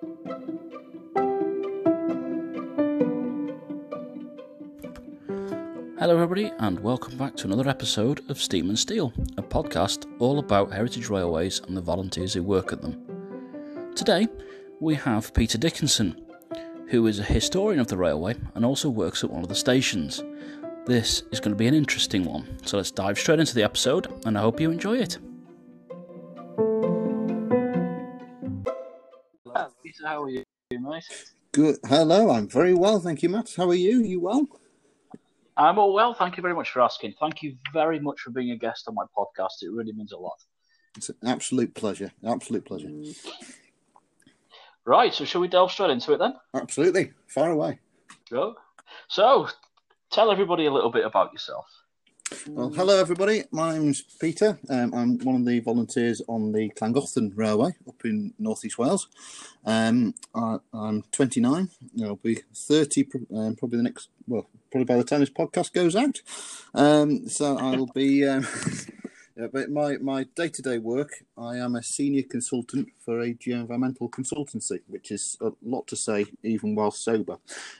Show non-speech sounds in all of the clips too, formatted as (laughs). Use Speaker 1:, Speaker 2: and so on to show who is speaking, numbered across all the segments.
Speaker 1: Hello, everybody, and welcome back to another episode of Steam and Steel, a podcast all about heritage railways and the volunteers who work at them. Today, we have Peter Dickinson, who is a historian of the railway and also works at one of the stations. This is going to be an interesting one, so let's dive straight into the episode, and I hope you enjoy it. How are you, mate?
Speaker 2: Good. Hello, I'm very well, thank you, Matt. How are you? You well?
Speaker 1: I'm all well. Thank you very much for asking. Thank you very much for being a guest on my podcast. It really means a lot.
Speaker 2: It's an absolute pleasure. Absolute pleasure. Mm.
Speaker 1: Right, so shall we delve straight into it then?
Speaker 2: Absolutely. Far away.
Speaker 1: Go. So, tell everybody a little bit about yourself.
Speaker 2: Well, hello everybody. My name's Peter. Um, I'm one of the volunteers on the Llangollen Railway up in North East Wales. Um, I, am 29. I'll be 30 um, probably the next, well, probably by the time this podcast goes out. Um, so I'll be. (laughs) Yeah, but my my day to day work, I am a senior consultant for a geoenvironmental consultancy, which is a lot to say even while sober.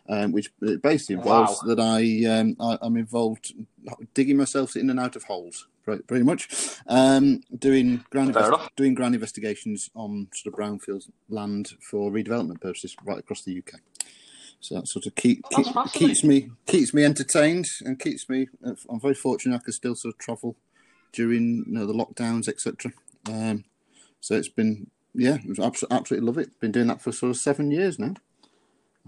Speaker 2: Um, which basically involves wow. that I, um, I am involved digging myself in and out of holes, pretty much, um, doing ground invest- doing ground investigations on sort of brownfield land for redevelopment purposes right across the UK. So that sort of keep, keep keeps me keeps me entertained and keeps me. I'm very fortunate I can still sort of travel during you know, the lockdowns, etc. Um, so it's been yeah, it absolutely, absolutely love it. Been doing that for sort of seven years now.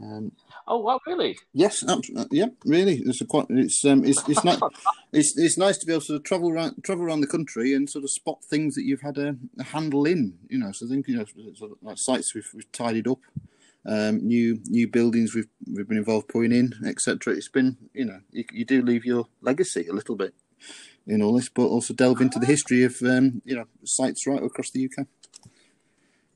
Speaker 1: Um, oh wow, really?
Speaker 2: Yes, absolutely. Uh, yeah, really. It's a quite. It's um, it's it's nice. (laughs) it's it's nice to be able to travel around travel around the country and sort of spot things that you've had a, a handle in. You know, so I think you know, sort of like sites we've, we've tidied up um, new new buildings we've we've been involved putting in, etc. It's been you know you, you, do leave your legacy a little bit in all this, but also delve into the history of um, you know sites right across the UK.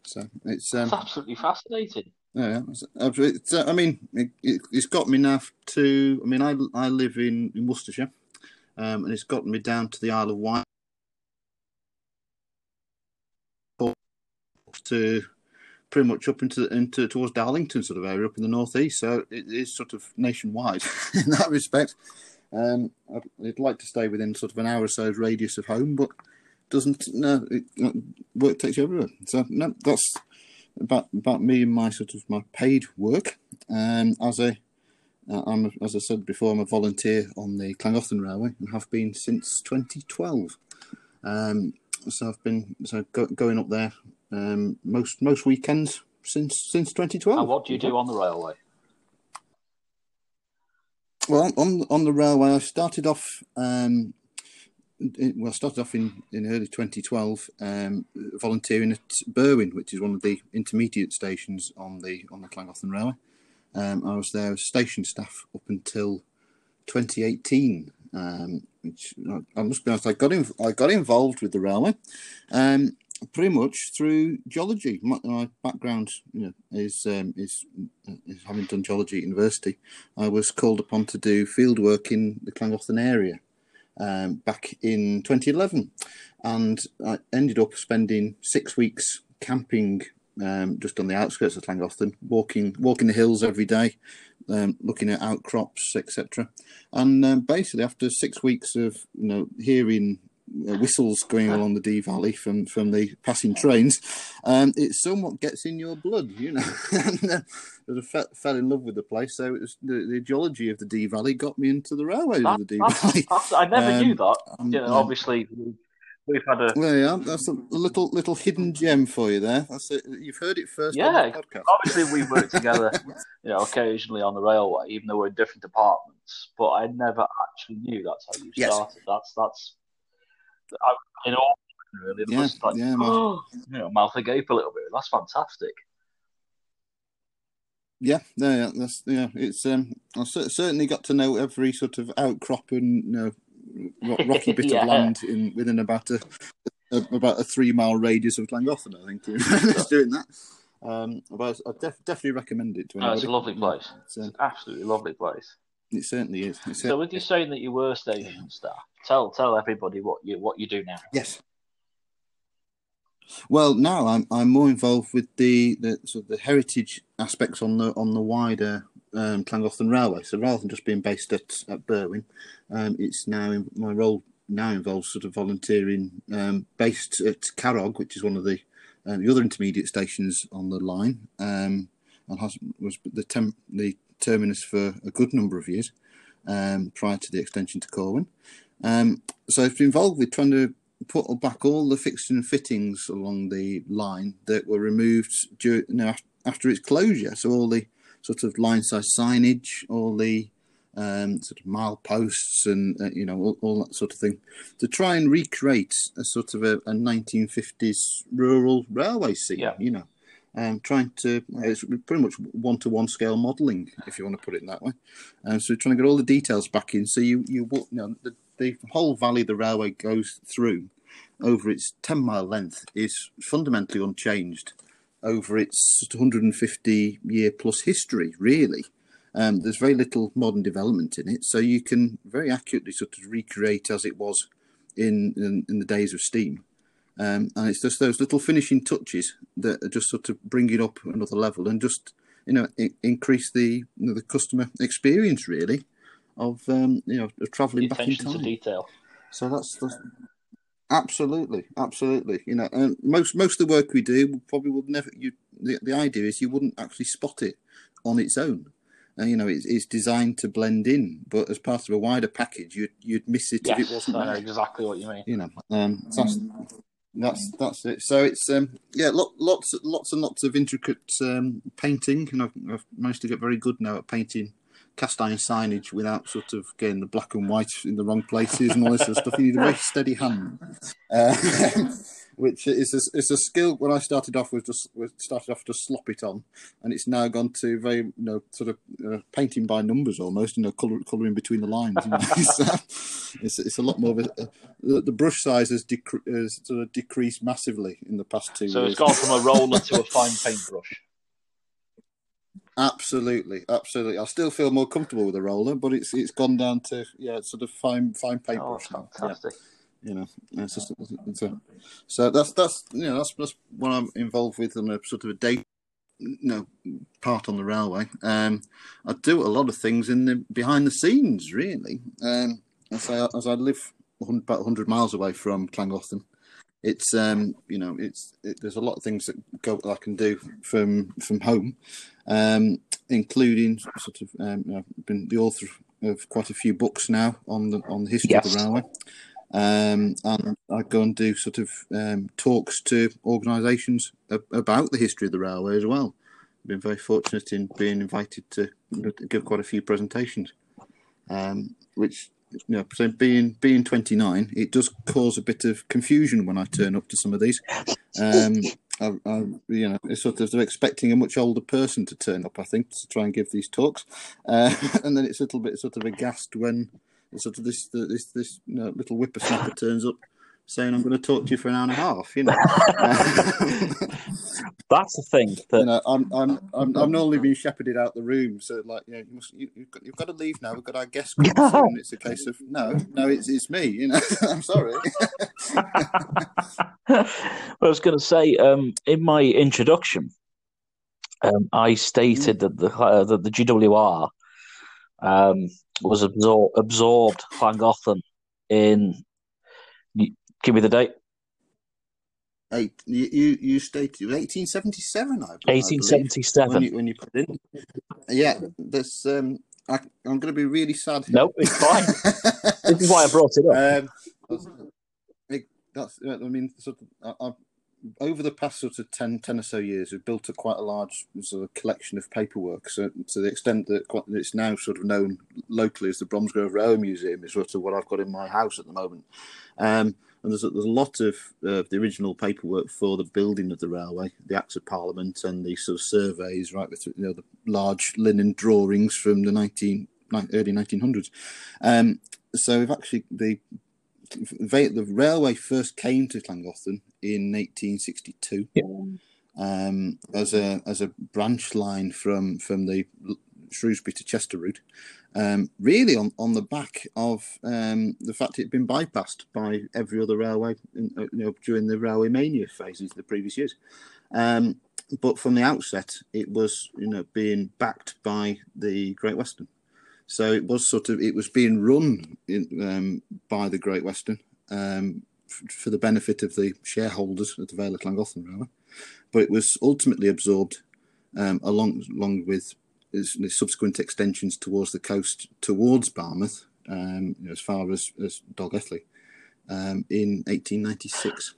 Speaker 2: So it's
Speaker 1: um, absolutely fascinating.
Speaker 2: Yeah, it's, uh, I mean, it, it, has got me now to. I mean, I I live in, in Worcestershire, um, and it's gotten me down to the Isle of Wight to pretty much up into into towards Darlington sort of area up in the northeast. So it is sort of nationwide (laughs) in that respect. Um, I'd, like to stay within sort of an hour or so's radius of home, but doesn't no it, work takes you everywhere. So no, that's about about me and my sort of my paid work. Um, as a uh, I'm as I said before, I'm a volunteer on the Llangollen Railway and have been since 2012. Um, so I've been so go, going up there um, most most weekends since since 2012.
Speaker 1: And what do you do on the railway?
Speaker 2: Well, on on the railway, I started off. Um, well, I started off in, in early 2012, um, volunteering at Berwyn, which is one of the intermediate stations on the on the Llangollen Railway. Um, I was there as station staff up until 2018, um, which I must be honest, I got in, I got involved with the railway. Um, pretty much through geology. My, my background you know, is, um, is, is having done geology at university. I was called upon to do field work in the Llangollen area um, back in 2011, and I ended up spending six weeks camping um, just on the outskirts of Llangollen, walking walking the hills every day, um, looking at outcrops, etc. And um, basically, after six weeks of you know hearing whistles going along the Dee Valley from from the passing trains, um, it somewhat gets in your blood, you know. (laughs) and uh, I fell, fell in love with the place, so it was the, the geology of the Dee Valley got me into the railways that, of the Dee Valley.
Speaker 1: I never um, knew that. Um, you know, obviously. We've had a
Speaker 2: well, yeah. That's a little little hidden gem for you there. That's it. You've heard it first.
Speaker 1: Yeah, obviously we work together, (laughs) you know, occasionally on the railway, even though we're in different departments. But I never actually knew that's how you started. Yes. That's that's in all really. Yeah, like, yeah, oh, (gasps) you know, mouth agape a little bit. That's fantastic.
Speaker 2: Yeah, yeah, that's yeah. It's um, I've certainly got to know every sort of outcrop and you know, rocky (laughs) bit yeah. of land in within about a, a, about a three mile radius of Llangollen. I think (laughs) it's doing that. Um, but I def- definitely recommend it to anybody.
Speaker 1: Oh, it's a lovely place. It's, uh, absolutely lovely place.
Speaker 2: It certainly is.
Speaker 1: So, with you saying that you were station staff, tell tell everybody what you what you do now.
Speaker 2: Yes. Well, now I'm I'm more involved with the the sort of the heritage aspects on the on the wider um, Llangollen Railway. So rather than just being based at at Berwyn, um, it's now in, my role now involves sort of volunteering um, based at Carrog, which is one of the um, the other intermediate stations on the line, um, and has was the tem- the terminus for a good number of years um, prior to the extension to Corwen. Um, so I've been involved with trying to put back all the fixtures and fittings along the line that were removed during, you know, after its closure. So all the sort of line size signage, all the um, sort of mile posts, and uh, you know all, all, that sort of thing, to try and recreate a sort of a, a 1950s rural railway scene.
Speaker 3: Yeah.
Speaker 2: You know, um, trying to it's pretty much one to one scale modelling, if you want to put it in that way. Um, so trying to get all the details back in, so you you, you know the, the whole valley the railway goes through over its 10 mile length is fundamentally unchanged over its 150 year plus history, really. Um, there's very little modern development in it, so you can very accurately sort of recreate as it was in in, in the days of steam. Um, and it's just those little finishing touches that are just sort of bring it up another level and just you know I- increase the you know, the customer experience really of um, you know of traveling back in
Speaker 3: Attention to
Speaker 2: time.
Speaker 3: detail.
Speaker 2: So that's, that's absolutely, absolutely. You know, and most most of the work we do probably would never. You the, the idea is you wouldn't actually spot it on its own. And you know, it's, it's designed to blend in, but as part of a wider package, you'd you'd miss it if it wasn't
Speaker 3: I
Speaker 2: there.
Speaker 3: exactly what you mean.
Speaker 2: You know, um, so that's that's that's it. So it's um, yeah, lo- lots lots and lots of intricate um, painting, and I've, I've managed to get very good now at painting cast iron signage without sort of getting the black and white in the wrong places and all this sort of stuff. You need a very steady hand, uh, (laughs) which is a, it's a skill. When I started off was just started off to slop it on, and it's now gone to very you know sort of uh, painting by numbers almost, you know, color colouring between the lines. You know? (laughs) it's, it's it's a lot more of a, uh, the, the brush size has, decre- has sort of decreased massively in the past two
Speaker 3: So
Speaker 2: years.
Speaker 3: it's gone from a roller to a (laughs) fine paintbrush.
Speaker 2: Absolutely, absolutely. I still feel more comfortable with a roller, but it's it's gone down to yeah, sort of fine fine
Speaker 3: Oh,
Speaker 2: paintbrush. Yeah,
Speaker 3: fantastic.
Speaker 2: you know, it's just it's a, so that's that's you know that's that's what I'm involved with on a sort of a day, you know, part on the railway. Um, I do a lot of things in the behind the scenes, really. Um, as I as I live about 100 miles away from Llangollen, it's um you know it's it, there's a lot of things that go that I can do from from home, um, including sort of um, I've been the author of quite a few books now on the on the history of the railway. Um, and I go and do sort of um, talks to organisations about the history of the railway as well. I've been very fortunate in being invited to give quite a few presentations, um, which know, so being being 29, it does cause a bit of confusion when I turn up to some of these. Um, I, I, you know, it's sort of expecting a much older person to turn up, I think, to try and give these talks, uh, (laughs) and then it's a little bit sort of aghast when sort of this this this you know, little whippersnapper turns up saying, "I'm going to talk to you for an hour and a half," you know. (laughs) (laughs)
Speaker 3: That's the thing that
Speaker 2: you know, I'm I'm I'm, I'm normally being shepherded out the room, so like, yeah, you must you, you've, got, you've got to leave now. We've got our guest (laughs) soon. It's a case of no, no, it's it's me. You know, I'm sorry.
Speaker 3: well, I was going to say um, in my introduction, um, I stated that the uh, that the GWR um, was absor- absorbed Llangollen in. Give me the date.
Speaker 2: Eight, you, you you stated it was 1877, I, believe,
Speaker 3: 1877.
Speaker 2: when you when you put in. Yeah, this um, I, I'm going to be really sad.
Speaker 3: No, it's fine. (laughs) This is why I brought it up.
Speaker 2: um, that's, it, that's I mean, sort of, I, I've, over the past sort of 10, 10 or so years, we've built a quite a large sort of collection of paperwork. So to the extent that quite, it's now sort of known locally as the Bromsgrove Railway Museum is sort of what I've got in my house at the moment. Um, and there's a, there's a lot of uh, the original paperwork for the building of the railway, the Acts of Parliament, and the sort of surveys, right, with you know the large linen drawings from the 19, early 1900s. Um, so we've actually the the railway first came to Llangollen in 1862 um, as a as a branch line from from the Shrewsbury to Chester route, um, really on, on the back of um, the fact it'd been bypassed by every other railway in, uh, you know, during the railway mania phases of the previous years. Um, but from the outset, it was you know being backed by the Great Western. So it was sort of it was being run in, um, by the Great Western um, for the benefit of the shareholders of the Vale of Llangollen Railway, but it was ultimately absorbed um, along along with the subsequent extensions towards the coast towards Barmouth, um, you know, as far as as Dolgelly, um, in 1896.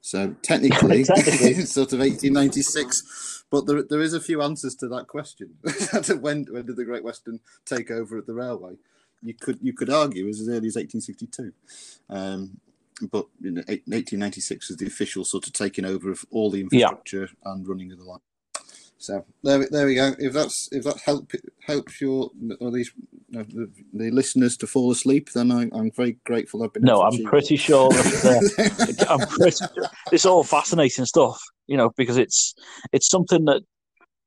Speaker 2: So technically, it's (laughs) sort of 1896, but there, there is a few answers to that question. (laughs) when when did the Great Western take over at the railway? You could you could argue as early as 1862, um, but you know, 1896 is the official sort of taking over of all the infrastructure yeah. and running of the line. So there, there we go. If that's if that help helps your or these you know, the, the, listeners to fall asleep, then I, am very grateful. I've been.
Speaker 1: No, I'm pretty sure. That, uh, (laughs) I'm pretty, it's all fascinating stuff, you know, because it's it's something that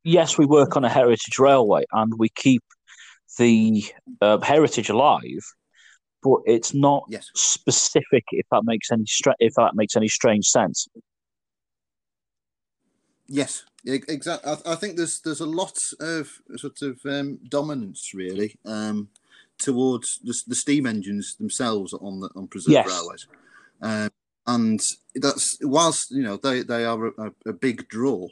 Speaker 1: yes, we work on a heritage railway and we keep the uh, heritage alive, but it's not
Speaker 2: yes.
Speaker 1: specific. If that makes any stra- if that makes any strange sense.
Speaker 2: Yes, exactly. I, I, think there's there's a lot of sort of um, dominance really um, towards the, the, steam engines themselves on the on preserved yes. railways, um, and that's whilst you know they they are a, a, big draw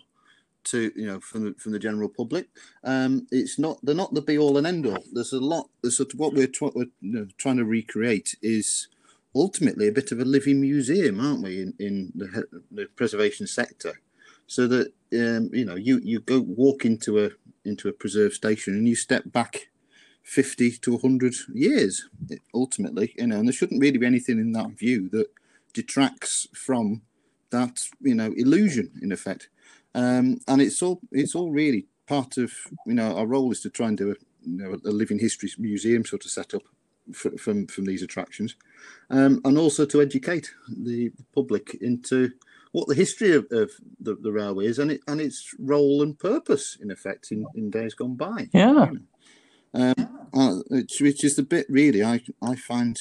Speaker 2: to you know from the, from the general public. Um, it's not they're not the be all and end all. There's a lot. There's sort of what we're, tw- we're you know, trying to recreate is ultimately a bit of a living museum, aren't we, in, in the, the preservation sector? so that um, you know you you go walk into a into a preserve station and you step back 50 to 100 years ultimately you know and there shouldn't really be anything in that view that detracts from that you know illusion in effect. Um, and it's all it's all really part of you know our role is to try and do a you know a living history museum sort of setup from from these attractions. Um, and also to educate the public into what the history of, of the, the, railway is and it and its role and purpose in effect in, in days gone by.
Speaker 1: Yeah.
Speaker 2: Um, uh, which, which is the bit really I I find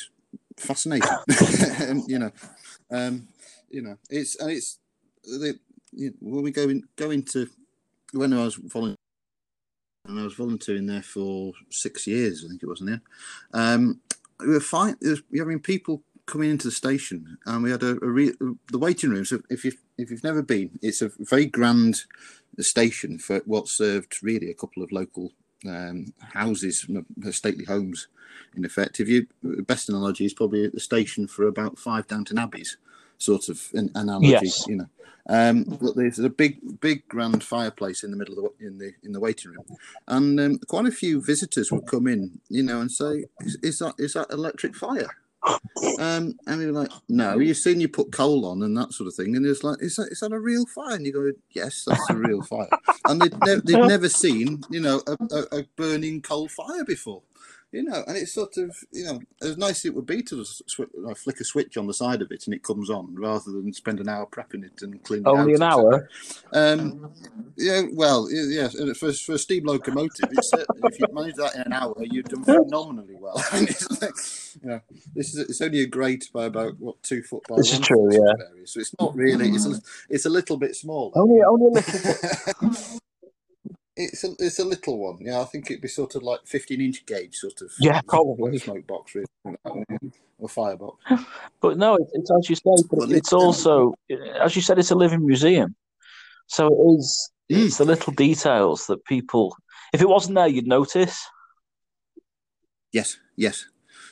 Speaker 2: fascinating. (laughs) you know, um, you know, it's and it's the, you know, when we go in, go into when I was volunteering and I was volunteering there for six years, I think it was in there. Um, we were fine. There's, I mean, people coming into the station, and we had a, a re- the waiting room. So if you if you've never been, it's a very grand station for what served really a couple of local um, houses, stately homes, in effect. If you best analogy is probably the station for about five Downton Abbeys, sort of an analogy, yes. you know. Um, but there's a big, big grand fireplace in the middle of the in the in the waiting room, and um, quite a few visitors would come in, you know, and say, "Is, is that is that electric fire?" Um, and we were like, no, you've seen you put coal on and that sort of thing. And it's like, is that, is that a real fire? And you go, yes, that's a real fire. And they'd, ne- they'd (laughs) never seen, you know, a, a, a burning coal fire before you know, and it's sort of, you know, as nice it would be to sw- flick a switch on the side of it and it comes on, rather than spend an hour prepping it and cleaning. It.
Speaker 1: Only an hour.
Speaker 2: Um, yeah, well, yeah, for for a steam locomotive, it's, if you manage that in an hour, you've done phenomenally well. (laughs) it's you know, this is it's only a grate by about what two foot by.
Speaker 1: This is true, yeah.
Speaker 2: Area, so it's not really. It's a, it's a little bit small.
Speaker 1: Only, only a little. (laughs)
Speaker 2: It's a it's a little one. Yeah, I think it'd be sort of like fifteen inch gauge, sort of.
Speaker 1: Yeah, probably
Speaker 2: smoke box, really, or firebox. (laughs)
Speaker 1: But no, it's, it's as you say. But it's also, as you said, it's a living museum. So it is. Mm. It's the little details that people. If it wasn't there, you'd notice.
Speaker 2: Yes. Yes.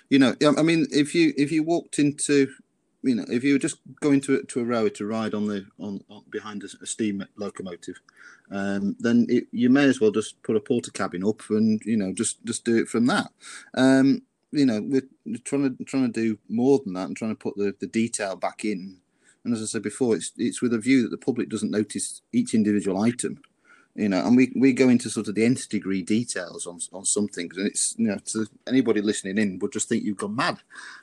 Speaker 2: You know, I mean, if you if you walked into you know, if you were just going to to a railway to ride on the on, on behind a, a, steam locomotive, um, then it, you may as well just put a Portakabin up and you know just just do it from that. Um, you know, we're, trying to trying to do more than that and trying to put the, the detail back in. And as I said before, it's it's with a view that the public doesn't notice each individual item. You know, and we, we go into sort of the nth degree details on on some things, and it's you know to anybody listening in would just think you've gone mad,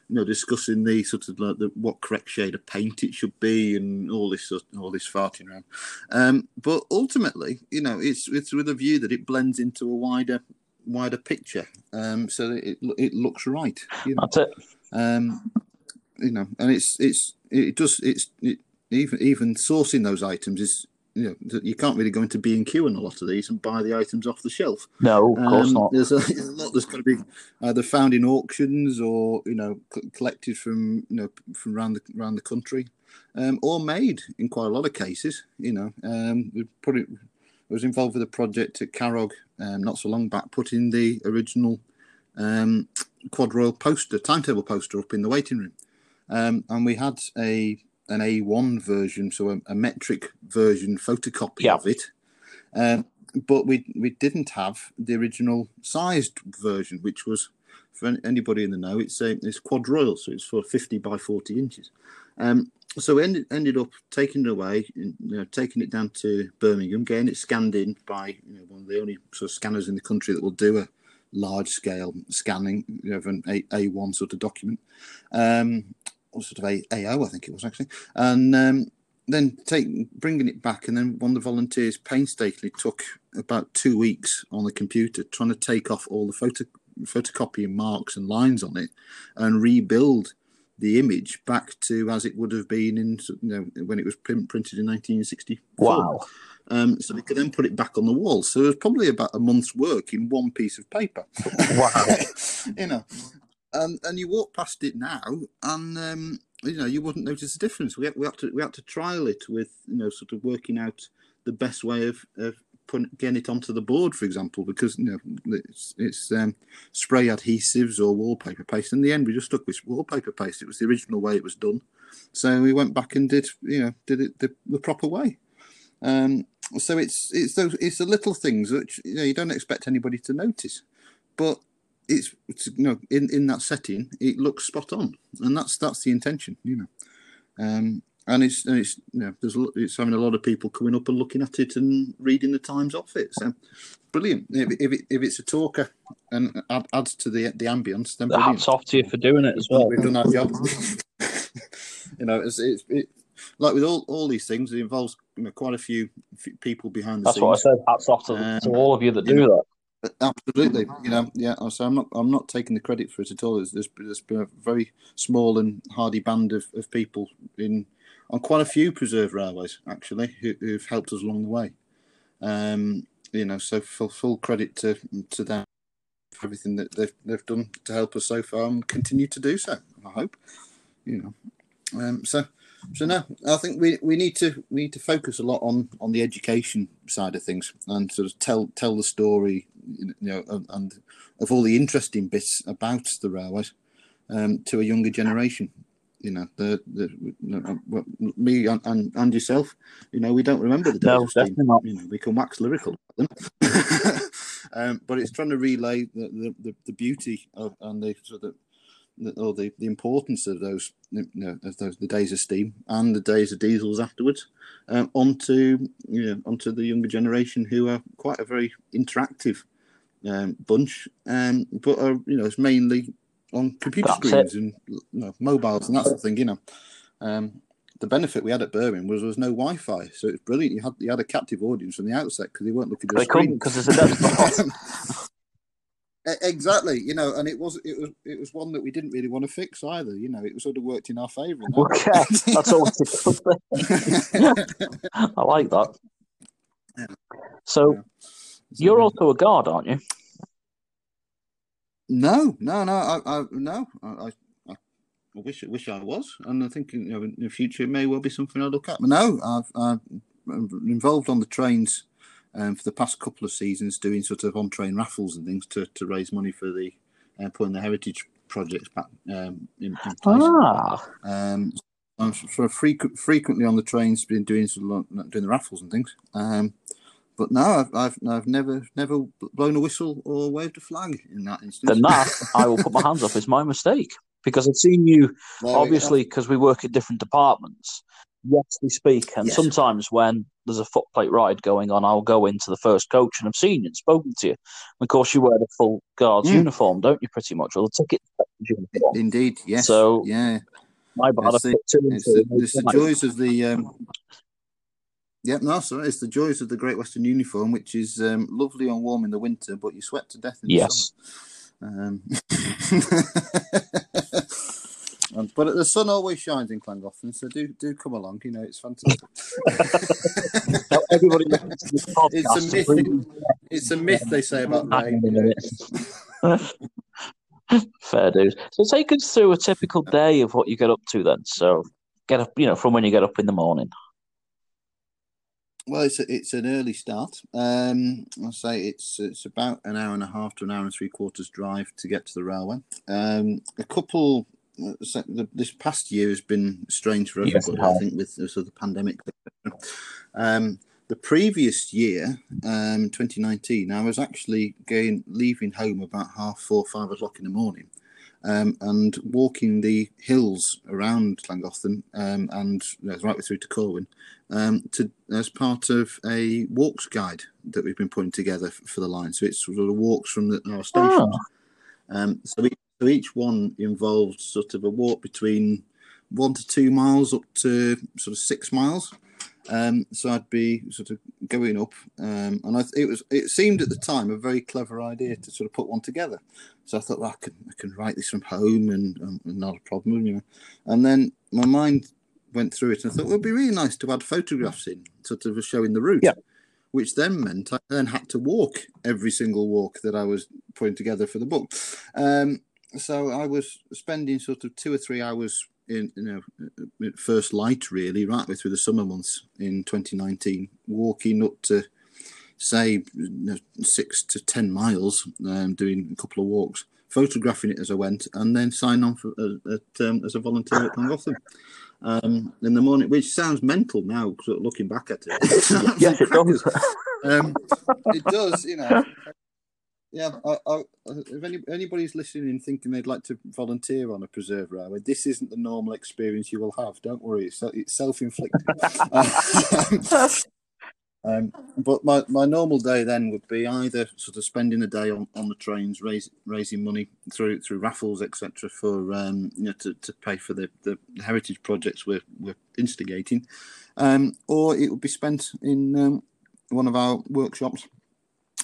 Speaker 2: you know, discussing the sort of like the, what correct shade of paint it should be and all this all this farting around, um, but ultimately, you know, it's it's with a view that it blends into a wider wider picture, um, so that it it looks right.
Speaker 1: You know? That's it.
Speaker 2: Um, you know, and it's it's it does it's it, even even sourcing those items is you know you can't really go into B and Q on a lot of these and buy the items off the shelf.
Speaker 1: No, of course um, not.
Speaker 2: There's a, (laughs) there's a lot that's got to be either found in auctions or you know collected from you know from around the around the country, um, or made in quite a lot of cases. You know, um, we put it. I was involved with a project at Carrog um, not so long back, putting the original um, Quad Royal poster, timetable poster, up in the waiting room, um, and we had a an A1 version, so a, a metric version photocopy yeah. of it. Um, but we we didn't have the original sized version, which was for anybody in the know, it's a it's quad royal, so it's for 50 by 40 inches. Um, so we ended, ended up taking it away, you know, taking it down to Birmingham, getting it scanned in by you know, one of the only sort of scanners in the country that will do a large scale scanning you know, of an A, A1 sort of document. Um, sort of a, A0, I think it was actually, and um, then take bringing it back, and then one of the volunteers painstakingly took about two weeks on the computer trying to take off all the photo photocopying marks and lines on it, and rebuild the image back to as it would have been in you know when it was print, printed in 1964.
Speaker 1: Wow.
Speaker 2: Um, so they could then put it back on the wall. So it was probably about a month's work in one piece of paper.
Speaker 1: Wow. (laughs)
Speaker 2: you know, and and you walk past it now, and um, you know you wouldn't notice the difference. We had, we had to we had to trial it with you know sort of working out the best way of, of putting getting it onto the board, for example, because you know it's, it's um, spray adhesives or wallpaper paste. In the end, we just stuck with wallpaper paste. It was the original way it was done, so we went back and did you know did it the, the proper way. Um, so it's it's those it's the little things which you know you don't expect anybody to notice, but it's, it's you know in in that setting it looks spot on, and that's that's the intention, you know. Um, and it's and it's you know there's it's having a lot of people coming up and looking at it and reading the times off it. So brilliant. If, if, it, if it's a talker and add, adds to the the ambience, then brilliant.
Speaker 1: hats off to you for doing it as well.
Speaker 2: We've done our job. (laughs) you know, it's, it's it, like with all, all these things, it involves you know, quite a few, few people behind the
Speaker 1: That's
Speaker 2: scenes.
Speaker 1: That's what I said. Hats off to, um, to all of you that do know, that.
Speaker 2: Absolutely, you know, yeah. So I'm not, I'm not taking the credit for it at all. There's, there's, been a very small and hardy band of, of people in on quite a few preserved railways actually who, who've helped us along the way. Um, you know, so full, full credit to to them for everything that they've they've done to help us so far and continue to do so. I hope, you know. Um, so so no, I think we, we need to we need to focus a lot on on the education side of things and sort of tell tell the story, you know, and, and of all the interesting bits about the railways um, to a younger generation. You know, the the you know, me and, and, and yourself, you know, we don't remember the days
Speaker 1: no, definitely not.
Speaker 2: You know, we can wax lyrical (laughs) um, but it's trying to relay the the, the, the beauty of and the sort of or the, the importance of those you know of those the days of steam and the days of diesels afterwards um, onto you know onto the younger generation who are quite a very interactive um, bunch um, but are you know it's mainly on computer That's screens it. and you know, mobiles and that sort of thing you know um, the benefit we had at Birmingham was there was no Wi-Fi, so it's brilliant. You had you had a captive audience from the outset because they weren't looking at (laughs) the they screen
Speaker 1: because it's a
Speaker 2: Exactly, you know, and it was it was it was one that we didn't really want to fix either. You know, it sort of worked in our favour.
Speaker 1: Okay, that's all. (laughs) I like that. Yeah. So, yeah. you're also a guard, aren't you?
Speaker 2: No, no, no, I, I no, I, I, I wish wish I was, and I think you know in the future it may well be something I look at. But no, I've, I'm involved on the trains um, for the past couple of seasons doing sort of on train raffles and things to, to raise money for the uh, putting the heritage projects back um, in, in, place. Ah. Um, I'm sort of frequent, frequently on the trains, been doing sort of doing the raffles and things. Um, but no, I've, I've, I've never never blown a whistle or waved a flag in that instance.
Speaker 1: Then that (laughs) I will put my hands up. It's my mistake because I've seen you, obviously, because we work in different departments. Yes, we speak. And
Speaker 2: Yes.
Speaker 1: sometimes when there's a footplate ride going on, I'll go into the first coach and I've seen you and spoken to you. And of course, you wear the full guards
Speaker 2: Mm.
Speaker 1: uniform, don't you? Pretty much, or the ticket uniform.
Speaker 2: Indeed, yes.
Speaker 1: So-
Speaker 2: yeah,
Speaker 1: My bad.
Speaker 2: It's the-
Speaker 1: put two and
Speaker 2: it's the, it's the joys of the. Um, yeah, no, sorry, it's the joys of the Great Western uniform, which is um, lovely and warm in the winter, but you sweat to death in the
Speaker 1: Yes.
Speaker 2: summer. Um, (laughs) and- but the sun always shines in Llangollen, so do do come along. You know, it's fantastic. (laughs)
Speaker 1: Everybody listens to this podcast.
Speaker 2: It's a myth.
Speaker 1: really-
Speaker 2: it's a myth they say about
Speaker 1: Hang
Speaker 2: rain.
Speaker 1: on a minute. Fair dues. So take us through a typical day of what you get up to then. So get up, you know, from when you get up in the morning.
Speaker 2: Well, it's a, it's an early start. Um, I'll say it's it's about an hour and a half to an hour and three quarters drive to get to the railway. Um, a couple. This past year has been strange for
Speaker 1: Yes, it.
Speaker 2: I think with the sort of the pandemic. Um, the previous year, um, 2019, I was actually going leaving home about half four, five o'clock in the morning, um, and walking the hills around Llangollen um, and you know, right through to Corwen um, to as part of a walks guide that we've been putting together for the line. So it's sort of walks from the, our stations. Um, so, each, so each one involved sort of a walk between one to two miles up to sort of six miles. Um, so I'd be sort of going up, um, and I, it was it seemed at the time a very clever idea to sort of put one together. So I thought, well, I can I can write this from home and, um, not a problem, you know. And then my mind went through it and I thought, well, it'd be really nice to add photographs in, sort of showing the route.
Speaker 1: Yeah.
Speaker 2: Which then meant I then had to walk every single walk that I was putting together for the book. Um, so I was spending sort of two or three hours in, you know, first light really, right way through the summer months in 2019, walking up to say you know, six to ten miles, um, doing a couple of walks, photographing it as I went, and then sign on for, uh, at, um, as a volunteer at Llangollen um, in the morning, which sounds mental now, sort of looking back at it. (laughs)
Speaker 1: Yes, it does. (laughs)
Speaker 2: um, it does, you know. (laughs) Yeah, I, I, if any, anybody's listening and thinking they'd like to volunteer on a preserve railway, this isn't the normal experience you will have. Don't worry, it's, it's self-inflicted. (laughs) um, but my, my normal day then would be either sort of spending a day on, on the trains, raise, raising money through through raffles, etc., for um, you know to, to pay for the, the heritage projects we're we're instigating, um, or it would be spent in um, one of our workshops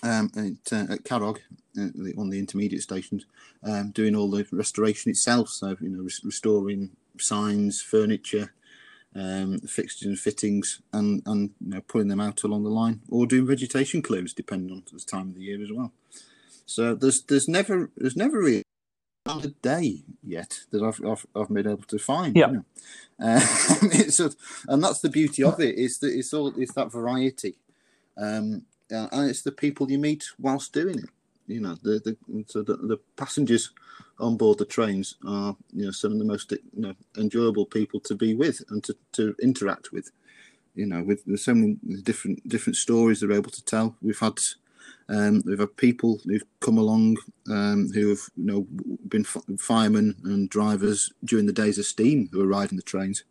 Speaker 2: um, at, uh, at Carrog, uh, the, one the intermediate stations, um, doing all the restoration itself. So you know, res- restoring signs, furniture, um, fixtures and fittings, and and you know, putting them out along the line, or doing vegetation clears, depending on the time of the year as well. So there's there's never there's never really a day yet that I've I've, I've been able to find.
Speaker 1: Yeah.
Speaker 2: You know? uh, (laughs) sort and that's the beauty of it is that it's all it's that variety, um, uh, and it's the people you meet whilst doing it. You know, the the so the, the passengers on board the trains are you know some of the most you know enjoyable people to be with and to, to interact with. You know, with, with so many different different stories they're able to tell. We've had um, we've had people who've come along um, who have you know been firemen and drivers during the days of steam who are riding the trains,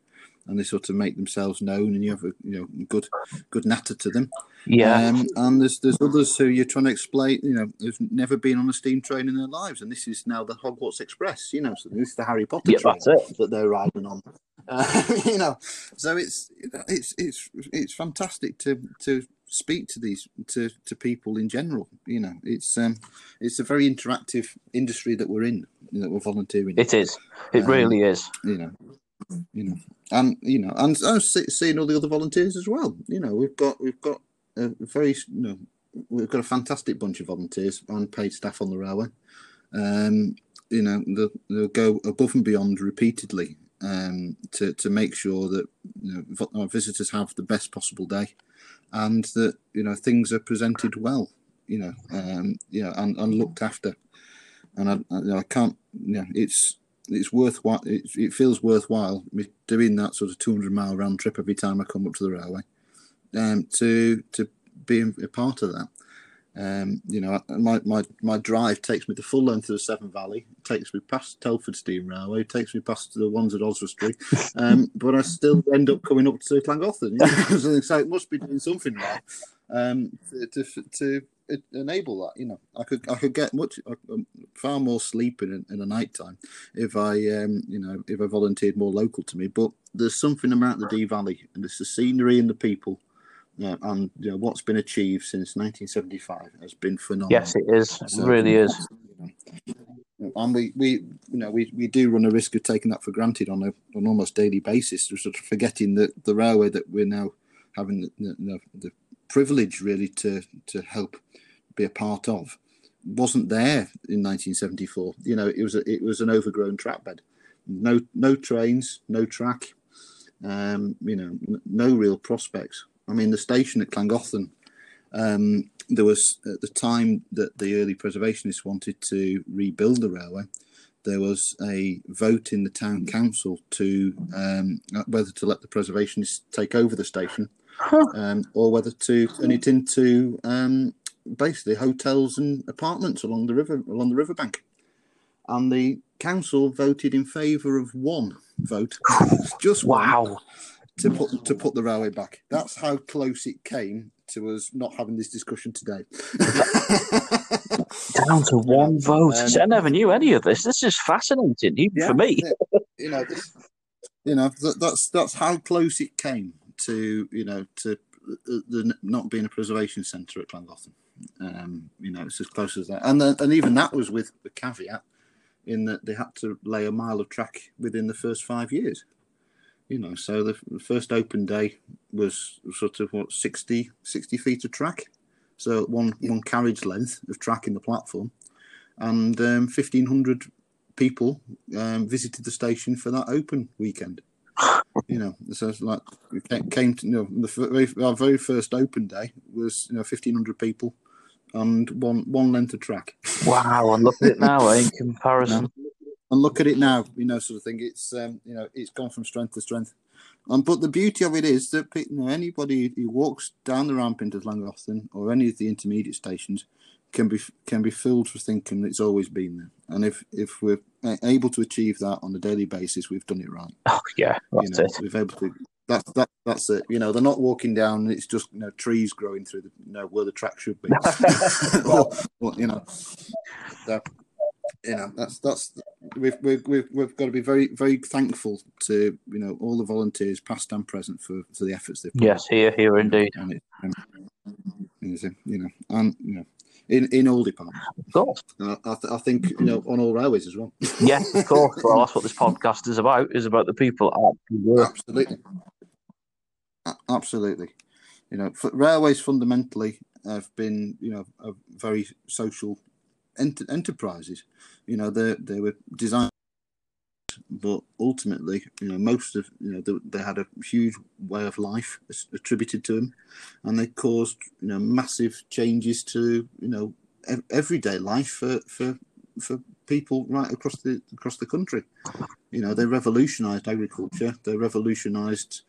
Speaker 2: and they sort of make themselves known, and you have a you know good good natter to them.
Speaker 1: Yeah.
Speaker 2: Um, and there's there's others who you're trying to explain, you know, who've never been on a steam train in their lives, and this is now the Hogwarts Express, you know, so this is the Harry Potter
Speaker 1: Yeah,
Speaker 2: train that they're riding on. (laughs) Uh, (laughs) you know, so it's it's it's it's fantastic to to speak to these to to people in general. You know, it's um it's a very interactive industry that we're in, that we're volunteering. in
Speaker 1: It is. It
Speaker 2: Um,
Speaker 1: really is.
Speaker 2: you know, you know, and you know, and I was see- seeing all the other volunteers as well. You know, we've got we've got a very you know we've got a fantastic bunch of volunteers and paid staff on the railway. Um, you know, they'll, they'll go above and beyond repeatedly um, to to make sure that you know our visitors have the best possible day, and that you know things are presented well. You know, um, you know, and, and looked after. And I, I, I can't. You know, it's it's worthwhile. It, it feels worthwhile me doing that sort of 200 mile round trip every time I come up to the railway, um, to to be a part of that. Um, you know, my, my, my drive takes me the full length of the Severn Valley, takes me past Telford Steam Railway, takes me past the ones at Oswestry, (laughs) um, but I still end up coming up to Llangollen. You know? (laughs) so it must be doing something right um, to, to, to enable that. You know, I could I could get much um, far more sleep in, in a night time if I um, you know if I volunteered more local to me. But there's something about the Dee Valley and it's the scenery and the people uh, and you know, what's been achieved since 1975 has been phenomenal.
Speaker 1: Yes, it is. It so, really is.
Speaker 2: And we, we, you know, we, we do run a risk of taking that for granted on a on almost daily basis, sort of forgetting that the railway that we're now having the, the, the privilege really to to help be a part of wasn't there in 1974. You know, it was a, it was an overgrown track bed, no no trains, no track, um, you know, no real prospects. I mean, the station at Llangollen, um, there was at the time that the early preservationists wanted to rebuild the railway, there was a vote in the town council to um, whether to let the preservationists take over the station um, or whether to turn it into um, basically hotels and apartments along the river along the riverbank. And the council voted in favour of one vote, just
Speaker 1: wow.
Speaker 2: To put to put the railway back. That's how close it came to us not having this discussion today. (laughs)
Speaker 1: Down to one vote. Um, I never knew any of this. This is fascinating, even yeah, for me.
Speaker 2: you know, this, you know that's that's how close it came to you know to uh, the not being a preservation centre at Llangollen. Um, you know, it's as close as that, and then, and even that was with the caveat in that they had to lay a mile of track within the first five years. You know, so the, the first open day was sort of what 60, 60 feet of track, so one one carriage length of track in the platform, and um, fifteen hundred people um, visited the station for that open weekend. You know, so it's like we came to you know the very, our very first open day was you know fifteen hundred people and one one length of track.
Speaker 1: Wow, and look at it now eh, in comparison (laughs)
Speaker 2: and look at it now, you know, sort of thing. It's um, you know, it's gone from strength to strength. Um, but the beauty of it is that you know, anybody who walks down the ramp into Llangollen or any of the intermediate stations can be can be filled with thinking that it's always been there. And if if we're able to achieve that on a daily basis, we've done it right.
Speaker 1: Oh yeah,
Speaker 2: you know, it. We've able to. That's that. That's it. You know, they're not walking down. It's just you know trees growing through the you know where the track should be. (laughs) (laughs) well, you know, so, you know that's that's we've, we've we've we've got to be very very thankful to you know all the volunteers past and present for for the efforts they've
Speaker 1: put yes here here indeed and it, um,
Speaker 2: you know and you know in in all departments.
Speaker 1: Of course.
Speaker 2: Uh, I, th- I think you know on all railways as well. (laughs)
Speaker 1: Yes of course. Well that's what this podcast is about is about the people
Speaker 2: absolutely. Absolutely. You know railways fundamentally have been you know a very social ent- enterprises. You know, they they were designed, but ultimately, you know, most of you know they, they had a huge way of life attributed to them, and they caused you know massive changes to you know ev- everyday life for for for people right across the across the country. You know, they revolutionised agriculture. They revolutionised,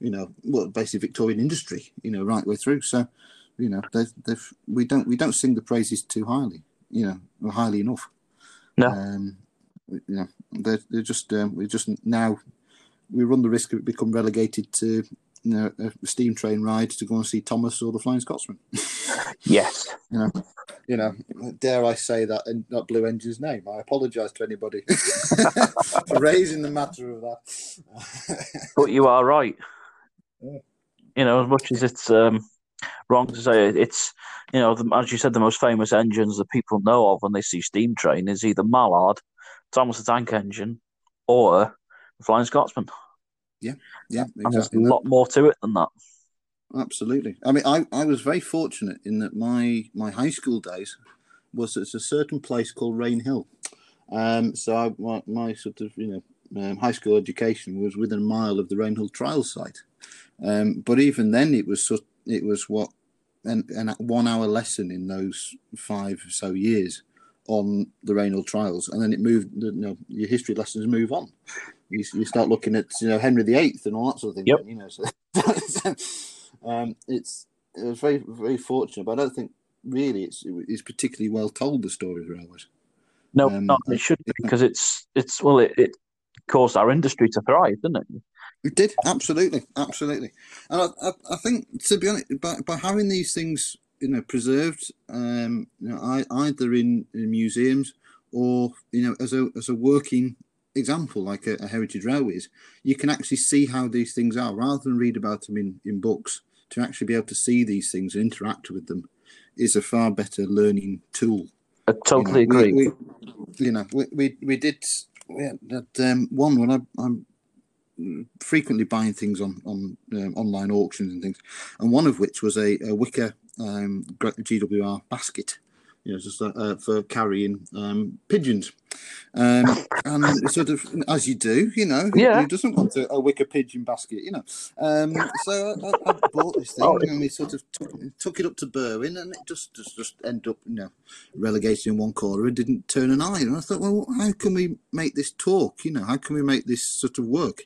Speaker 2: you know, well, basically Victorian industry. You know, right way through. So, you know, they've, they've we don't we don't sing the praises too highly you know highly enough.
Speaker 1: No,
Speaker 2: um, you know they're, they're just um, we just now we run the risk of become relegated to you know a steam train ride to go and see Thomas or the Flying Scotsman. (laughs)
Speaker 1: yes,
Speaker 2: you know, you know, dare I say that in that Blue Engine's name? I apologise to anybody (laughs) for raising the matter of that. (laughs)
Speaker 1: but you are right. Yeah. You know, as much as it's um, wrong to say it. It's you know, the, as you said, the most famous engines that people know of when they see steam train is either Mallard, Thomas the Tank Engine, or the Flying Scotsman.
Speaker 2: Yeah, yeah,
Speaker 1: exactly. and there's a lot more to it than that.
Speaker 2: Absolutely. I mean, I, I was very fortunate in that my my high school days was at a certain place called Rainhill. Um, so I, my, my sort of you know um, high school education was within a mile of the Rainhill trial site. Um, but even then, it was sort it was what an, an one hour lesson in those five so years on the Rainhill trials, and then it moved. You know, your history lessons move on. You, you start looking at you know Henry VIII and all that sort of thing.
Speaker 1: Yep.
Speaker 2: You know, so (laughs) um, it's it was very very fortunate, but I don't think really it's it's particularly well told the story of railways.
Speaker 1: No,
Speaker 2: Um,
Speaker 1: not it should be because it's it's well it, it caused our industry to thrive, didn't it?
Speaker 2: It did absolutely, absolutely, and I, I, I think to be honest, by, by having these things you know preserved, um, you know, I, either in, in museums or you know as a as a working example like a, a heritage railways, you can actually see how these things are rather than read about them in in books. To actually be able to see these things and interact with them is a far better learning tool.
Speaker 1: I totally
Speaker 2: you know,
Speaker 1: agree.
Speaker 2: We, we, you know, we, we, we did we that um, one when I, I'm frequently buying things on on um, online auctions and things, and one of which was a, a wicker um, GWR basket, you know, just uh, uh, for carrying um, pigeons. Um, (laughs) and sort of as you do, you know, who-
Speaker 1: Yeah.
Speaker 2: who doesn't want a, a wicker pigeon basket, you know? Um, so I, I, I bought this thing
Speaker 1: Oh.
Speaker 2: and we sort of took, took it up to Berwyn, and it just just just ended up, you know, relegated in one corner and didn't turn an eye. And I thought, well, how can we make this talk? You know, how can we make this sort of work?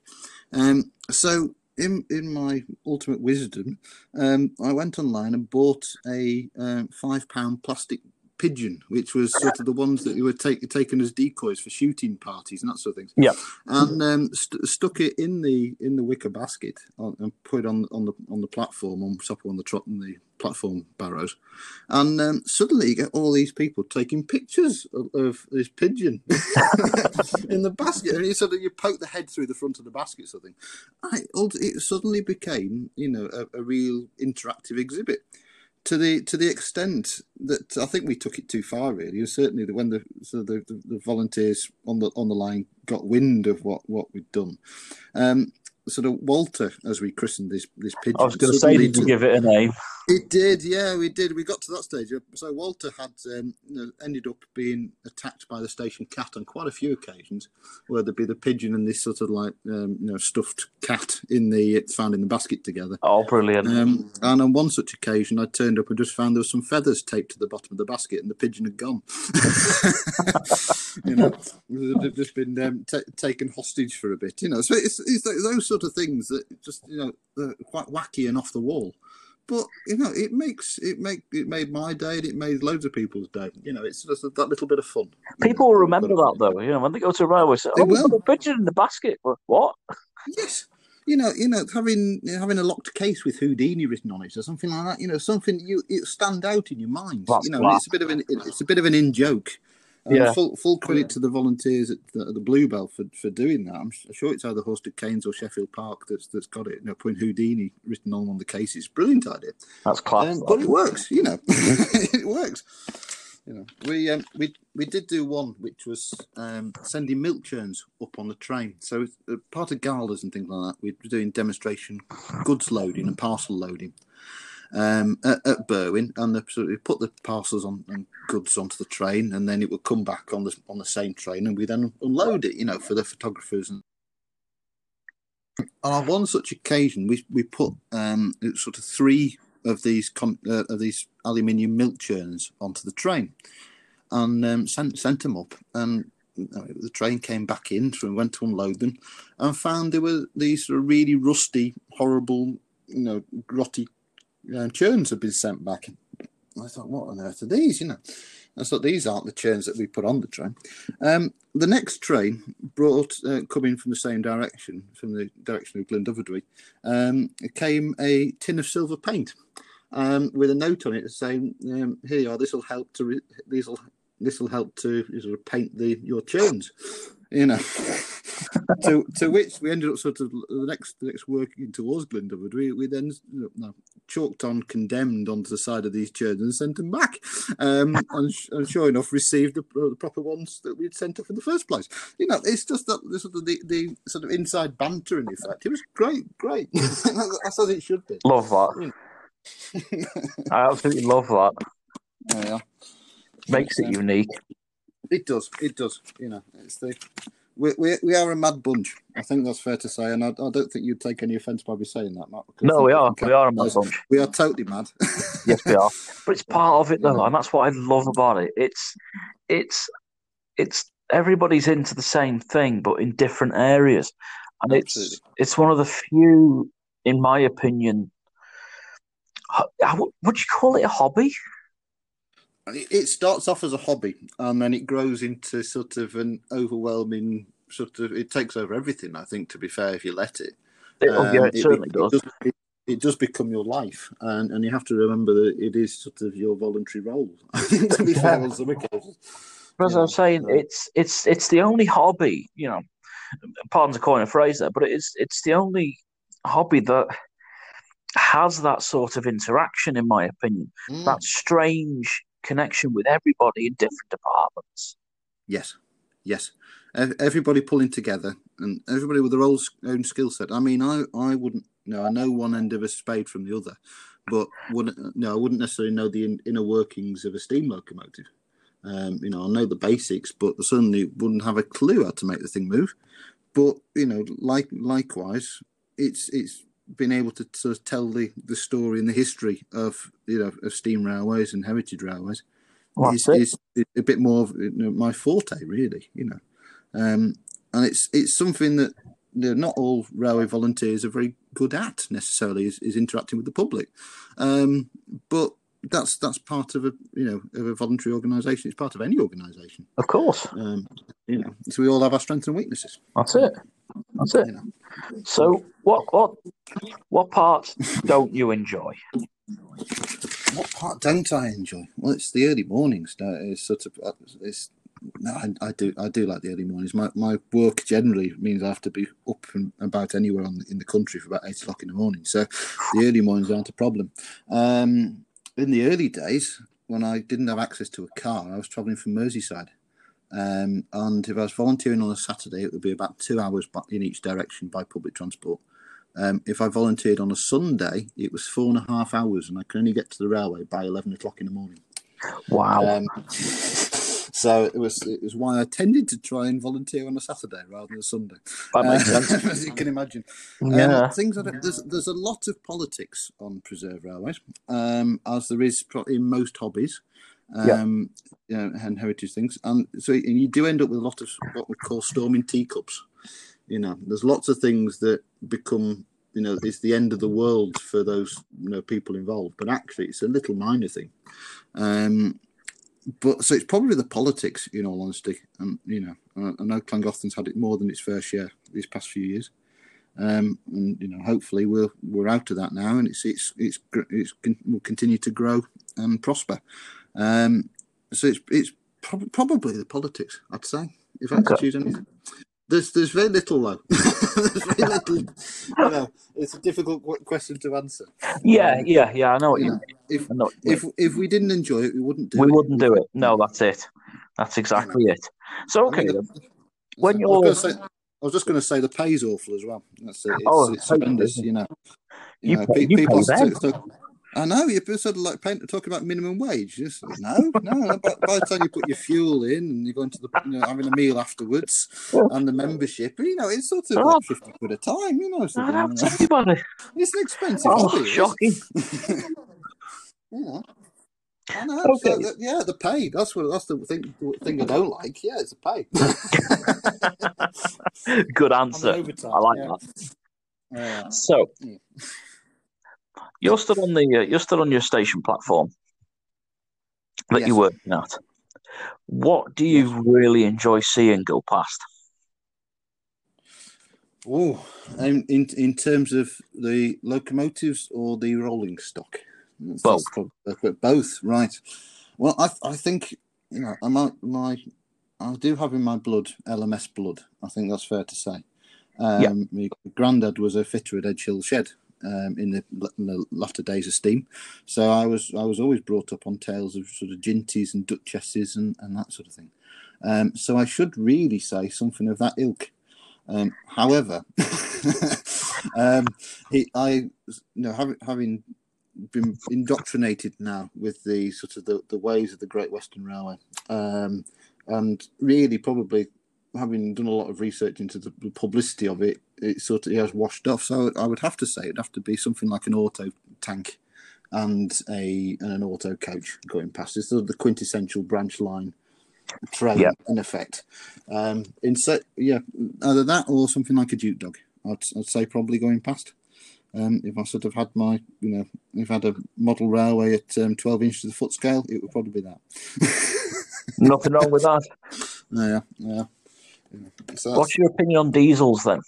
Speaker 2: Um, so in in my ultimate wisdom, um, I went online and bought a um, five pound plastic pigeon, which was sort of the ones that were take, taken as decoys for shooting parties and that sort of things.
Speaker 1: Yeah.
Speaker 2: and um, st- stuck it in the in the wicker basket on, and put it on on the on the platform on top of on the trot on the platform barrows, and um, suddenly you get all these people taking pictures of, of this pigeon (laughs) in the basket, and you sort of you poke the head through the front of the basket, sort of thing. I, it suddenly became, you know, a, a real interactive exhibit to the to the extent that I think we took it too far. Really, and certainly when the so the, the, the volunteers on the on the line got wind of what what we'd done. Um, sort of Walter, as we christened this this pigeon.
Speaker 1: I was going to say, did you give it a name?
Speaker 2: it did, yeah, we did. We got to that stage. So Walter had um, ended up being attacked by the station cat on quite a few occasions, where there'd be the pigeon and this sort of like um, you know stuffed cat in the found in the basket together.
Speaker 1: Oh, brilliant!
Speaker 2: Um, and on one such occasion, I turned up and just found there were some feathers taped to the bottom of the basket, and the pigeon had gone. (laughs) you know, had just been um, ta taken hostage for a bit. You know, so it's, it's those sort of things that just you know are quite wacky and off the wall. But you know, it makes it make it made my day, and it made loads of people's day. You know, it's just that little bit of fun.
Speaker 1: People will remember that though. You know, when they go to a railway, say, "Oh,
Speaker 2: will.
Speaker 1: got a pigeon in the basket." What?
Speaker 2: Yes. You know, you know, having having a locked case with Houdini written on it or something like that. You know, something you it stand out in your mind.
Speaker 1: That's
Speaker 2: you know, it's a bit of an it's a bit of an in joke. Uh,
Speaker 1: Yeah.
Speaker 2: Full full credit to the volunteers at the, at the Bluebell for, for doing that. I'm sure it's either Horsted Keynes or Sheffield Park that's that's got it. You know, putting Houdini written on on the case. It's a brilliant idea.
Speaker 1: That's class.
Speaker 2: Um, but it works, you know. (laughs) it works. You know, we um, we we did do one which was um, sending milk churns up on the train. So it's, uh, part of galas and things like that, we were doing demonstration goods loading and parcel loading um, at, at Berwyn, and the, so we put the parcels on and goods onto the train, and then it would come back on the on the same train, and we then unload it, you know, for the photographers and. On one such occasion, we we put um, sort of three of these con- uh, of these aluminium milk churns onto the train, and um, sent sent them up. And you know, the train came back in, we went to unload them, and found there were these sort of really rusty, horrible, you know, grotty uh, churns had been sent back. I thought, what on earth are these? You know, I thought these aren't the churns that we put on the train. Um, the next train brought, uh, coming from the same direction, from the direction of Glyndyfrdwy, um, came a tin of silver paint um, with a note on it saying, um, "Here you are. This will help to re- this will this will help to paint the your churns." You know. (laughs) to to which we ended up sort of the next the next working towards Glyndyfrdwy, we, we then you know, chalked on condemned onto the side of these churns and sent them back. Um, (laughs) and, sh- and sure enough, received the, the proper ones that we'd sent off in the first place. You know, it's just that the sort of the, the sort of inside banter and effect. It was great, great. (laughs) That's as it should be.
Speaker 1: Love that. I absolutely love that.
Speaker 2: Yeah,
Speaker 1: Makes it
Speaker 2: Um,
Speaker 1: unique.
Speaker 2: It does. It does. You know, it's the. We, we, we are a mad bunch. I think that's fair to say, and I, I don't think you'd take any offence by me saying that, Matt.
Speaker 1: No, we are. We are a mad bunch.
Speaker 2: We are totally mad. (laughs)
Speaker 1: Yes, we are. But it's part of it, though,
Speaker 2: Yeah.
Speaker 1: and that's what I love about it. It's, it's, it's everybody's into the same thing, but in different areas, and it's
Speaker 2: Absolutely.
Speaker 1: it's one of the few, in my opinion. ho- I w- Would you call it a hobby?
Speaker 2: It it starts off as a hobby and then it grows into sort of an overwhelming sort of it takes over everything i think to be fair if you let it
Speaker 1: It, oh, yeah,
Speaker 2: Um,
Speaker 1: it certainly does.
Speaker 2: does it, it does become your life and, and you have to remember that it is sort of your voluntary role (laughs) to be fair on some occasions
Speaker 1: But as I
Speaker 2: Yeah.
Speaker 1: was saying, it's it's it's the only hobby, you know. Pardon the coin of phrase there, but it's it's the only hobby that has that sort of interaction, in my opinion.
Speaker 2: Mm.
Speaker 1: That strange connection with everybody in different departments.
Speaker 2: Yes, yes. Everybody pulling together and everybody with their own, own skill set. I mean, I, I wouldn't know. I know one end of a spade from the other, but wouldn't no, I wouldn't necessarily know the in, inner workings of a steam locomotive. Um, you know, I know the basics, but I certainly wouldn't have a clue how to make the thing move. But you know, like likewise, it's it's been able to sort of tell the, the story and the history of you know of steam railways and heritage railways
Speaker 1: Well,
Speaker 2: is,
Speaker 1: that's
Speaker 2: a bit more of you know, my forte, really. You know, um, and it's it's something that you know, not all railway volunteers are very good at necessarily is, is interacting with the public, um, but that's that's part of a you know of a voluntary organisation. It's part of any organisation.
Speaker 1: Of course,
Speaker 2: Um, you know, so we all have our strengths and weaknesses.
Speaker 1: that's it. That's it.
Speaker 2: You know.
Speaker 1: So, what what what parts don't you enjoy?
Speaker 2: What part don't I enjoy? Well, it's the early mornings. No, it's sort of uh, it's. No, I, I do. I do like the early mornings. My my work generally means I have to be up and about anywhere on, in the country for about eight o'clock in the morning. So the early mornings aren't a problem. Um, in the early days, when I didn't have access to a car, I was travelling from Merseyside. Um, and if I was volunteering on a Saturday, it would be about two hours in each direction by public transport. Um, if I volunteered on a Sunday, it was four and a half hours, and I could only get to the railway by eleven o'clock in the morning.
Speaker 1: Wow.
Speaker 2: Um, (laughs) so it was it was why I tended to try and volunteer on a Saturday rather than a Sunday.
Speaker 1: that makes
Speaker 2: Uh,
Speaker 1: sense. (laughs)
Speaker 2: as you can imagine. Um,
Speaker 1: Yeah.
Speaker 2: things that there's there's a lot of politics on preserve railways, um, as there is in most hobbies, um, know, and heritage things, and so and you do end up with a lot of what we call storming teacups. You know, there's lots of things that become you know it's the end of the world for those you know people involved, but actually it's a little minor thing. Um, but so it's probably the politics, in all honesty. And you know, I, I know Llangollen's had it more than its fair share these past few years. Um, and you know, hopefully we're we're out of that now, and it's it's it's it's con- will continue to grow and prosper. Um, so it's it's prob- probably the politics, I'd say, if I had to choose anything. There's there's very little though. (laughs) there's very (laughs) little. You know, it's a difficult question to answer.
Speaker 1: Yeah, yeah, yeah. I know what
Speaker 2: You
Speaker 1: you
Speaker 2: know, if
Speaker 1: I know what you
Speaker 2: if if we didn't enjoy it, we wouldn't do
Speaker 1: we
Speaker 2: it.
Speaker 1: wouldn't do it. No, that's it. That's exactly it. So, okay,
Speaker 2: I mean, the- (laughs)
Speaker 1: when
Speaker 2: I
Speaker 1: you're
Speaker 2: was, say, I was just going to say the pay's awful as well. That's it. It's,
Speaker 1: Oh,
Speaker 2: it's horrendous, you know.
Speaker 1: You
Speaker 2: know,
Speaker 1: pay-
Speaker 2: pe-
Speaker 1: you
Speaker 2: people
Speaker 1: pay
Speaker 2: so- I know you're sort of like paying, talking about minimum wage. Just, no, no. By, by the time you put your fuel in and you're going to the you know, having a meal afterwards and the membership, you know, it's sort of
Speaker 1: Oh.
Speaker 2: like fifty quid a time. You know, sort of,
Speaker 1: that's everybody.
Speaker 2: it's an expensive
Speaker 1: Oh,
Speaker 2: hobby.
Speaker 1: shocking. (laughs)
Speaker 2: you know. I know.
Speaker 1: Okay.
Speaker 2: So that, yeah, the pay. That's what. That's the thing. The thing I don't like. Yeah, it's the pay. (laughs) (laughs)
Speaker 1: Good answer. I like
Speaker 2: yeah.
Speaker 1: that.
Speaker 2: Yeah.
Speaker 1: So,
Speaker 2: Mm.
Speaker 1: You're still on the uh, you're still on your station platform that
Speaker 2: Yes.
Speaker 1: you're working at. What do you really enjoy seeing go past?
Speaker 2: Oh, um, in in terms of the locomotives or the rolling stock,
Speaker 1: Both.
Speaker 2: uh, both, right? Well, I I think you know I might my I do have in my blood LMS blood. I think that's fair to say. Um,
Speaker 1: Yeah.
Speaker 2: My granddad was a fitter at Edge Hill Shed um, in, the, in the latter days of steam, so I was I was always brought up on tales of sort of Jinties and duchesses and, and that sort of thing. Um, so I should really say something of that ilk. Um, however, (laughs) um, he, I, you know, having, having been indoctrinated now with the sort of the, the ways of the Great Western Railway, um, and really probably having done a lot of research into the publicity of it, it sort of it has washed off. So I would have to say it'd have to be something like an auto tank and a and an auto coach going past. It's sort of the quintessential branch line train
Speaker 1: Yeah.
Speaker 2: in effect. Um, in se- yeah, either that or something like a Duke dog. I'd, I'd say probably going past. Um, if I sort of had my, you know, if I had a model railway at um, 12 inches to the foot scale, it would probably be that. (laughs)
Speaker 1: Nothing wrong with that.
Speaker 2: Yeah, yeah. yeah. So
Speaker 1: What's your opinion on diesels then?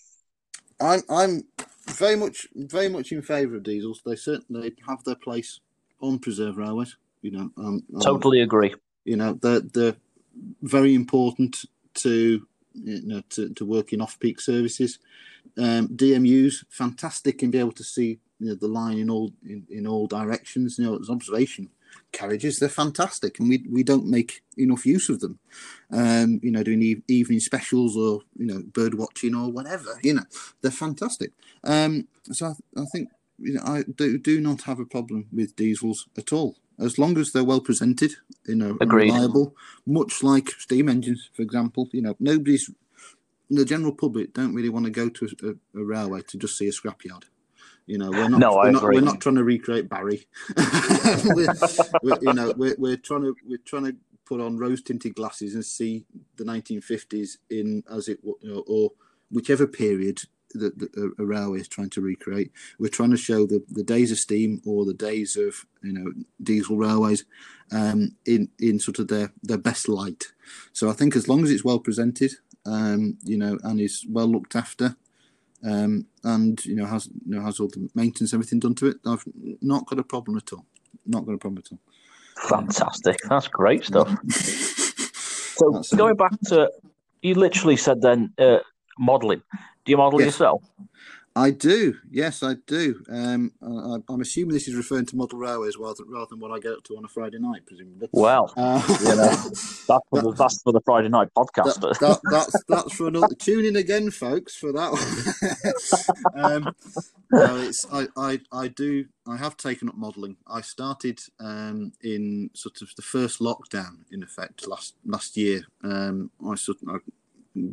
Speaker 2: I'm I'm very much very much in favour of diesels. They certainly have their place on preserve railways. You know, um, um,
Speaker 1: Totally agree.
Speaker 2: you know they're they're very important to you know to, to work in off peak services. Um, DMUs fantastic and be able to see you know, the line in all in, in all directions. You know, as observation carriages they're fantastic and we we don't make enough use of them. Um, you know, doing e- evening specials or you know bird watching or whatever. You know, they're fantastic. Um, so I, I think you know I do do not have a problem with diesels at all as long as they're well presented, you know,
Speaker 1: Agreed.
Speaker 2: reliable. Much like steam engines, for example. You know, nobody's the general public don't really want to go to a, a railway to just see a scrapyard. You know, we're not.
Speaker 1: No,
Speaker 2: we're, not we're not trying to recreate Barry. (laughs) we're, we're, you know, we're, we're trying to we're trying to put on rose tinted glasses and see the 1950s in as it you know, or whichever period that that a, a railway is trying to recreate. We're trying to show the, the days of steam or the days of you know diesel railways um, in in sort of their their best light. So I think as long as it's well presented, um, you know, and is well looked after, um, and you know has you know has all the maintenance everything done to it, I've not got a problem at all. Not got a problem at all.
Speaker 1: Fantastic. That's great stuff. (laughs) So
Speaker 2: That's-
Speaker 1: going back to, you literally said then uh, modelling. Do you model
Speaker 2: Yes.
Speaker 1: yourself?
Speaker 2: I do, yes, I do. Um, I, I'm assuming this is referring to model railways rather, rather than what I get up to on a Friday night, presumably.
Speaker 1: Well,
Speaker 2: Uh, (laughs)
Speaker 1: you know, that's for the, that's for the Friday night podcast.
Speaker 2: that, that, that's that's for another. Tune in again, folks, for that one. (laughs) um, no, it's I, I I do I have taken up modelling. I started um, in sort of the first lockdown, in effect, last last year. Um, I sort I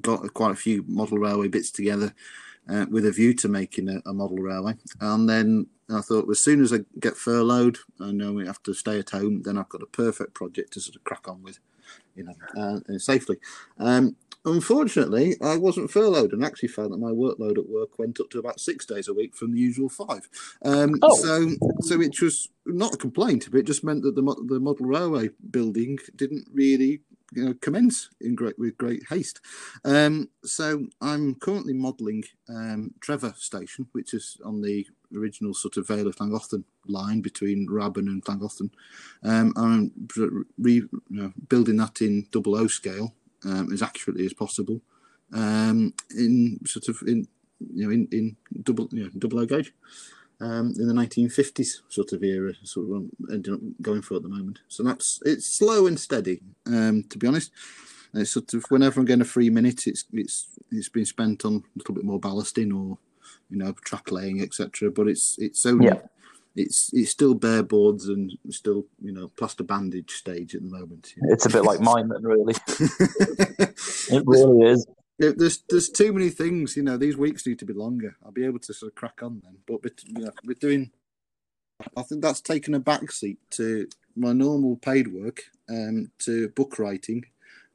Speaker 2: got quite a few model railway bits together uh, with a view to making a, a model railway, and then. I thought as soon as I get furloughed, I know we have to stay at home. Then I've got a perfect project to sort of crack on with, you know, uh, uh, safely. Um, unfortunately, I wasn't furloughed and actually found that my workload at work went up to about six days a week from the usual five. Um,
Speaker 1: Oh.
Speaker 2: So, so it was not a complaint, but it just meant that the the model railway building didn't really. You know, commence in great with great haste. Um, so I'm currently modelling um, Trevor Station, which is on the original sort of Vale of Llangollen line between Ruabon and Llangollen. Um, I'm re, you know, building that in double O scale um, as accurately as possible, um, in sort of in you know in, in double you know, double O gauge. Um, in the 1950s sort of era, sort of ending up going for at the moment. So that's it's slow and steady, um, to be honest. And it's sort of whenever I'm getting a free minute, it's it's it's been spent on a little bit more ballasting or you know track laying, etc. But it's it's only
Speaker 1: Yeah.
Speaker 2: it's it's still bare boards and still you know plaster bandage stage at the moment. you know.
Speaker 1: It's a bit like mine, then, really. (laughs) It really is.
Speaker 2: Yeah, there's there's too many things. You know, these weeks need to be longer. I'll be able to sort of crack on then. But bet- you know, we're doing. I think that's taken a backseat to my normal paid work, um, to book writing,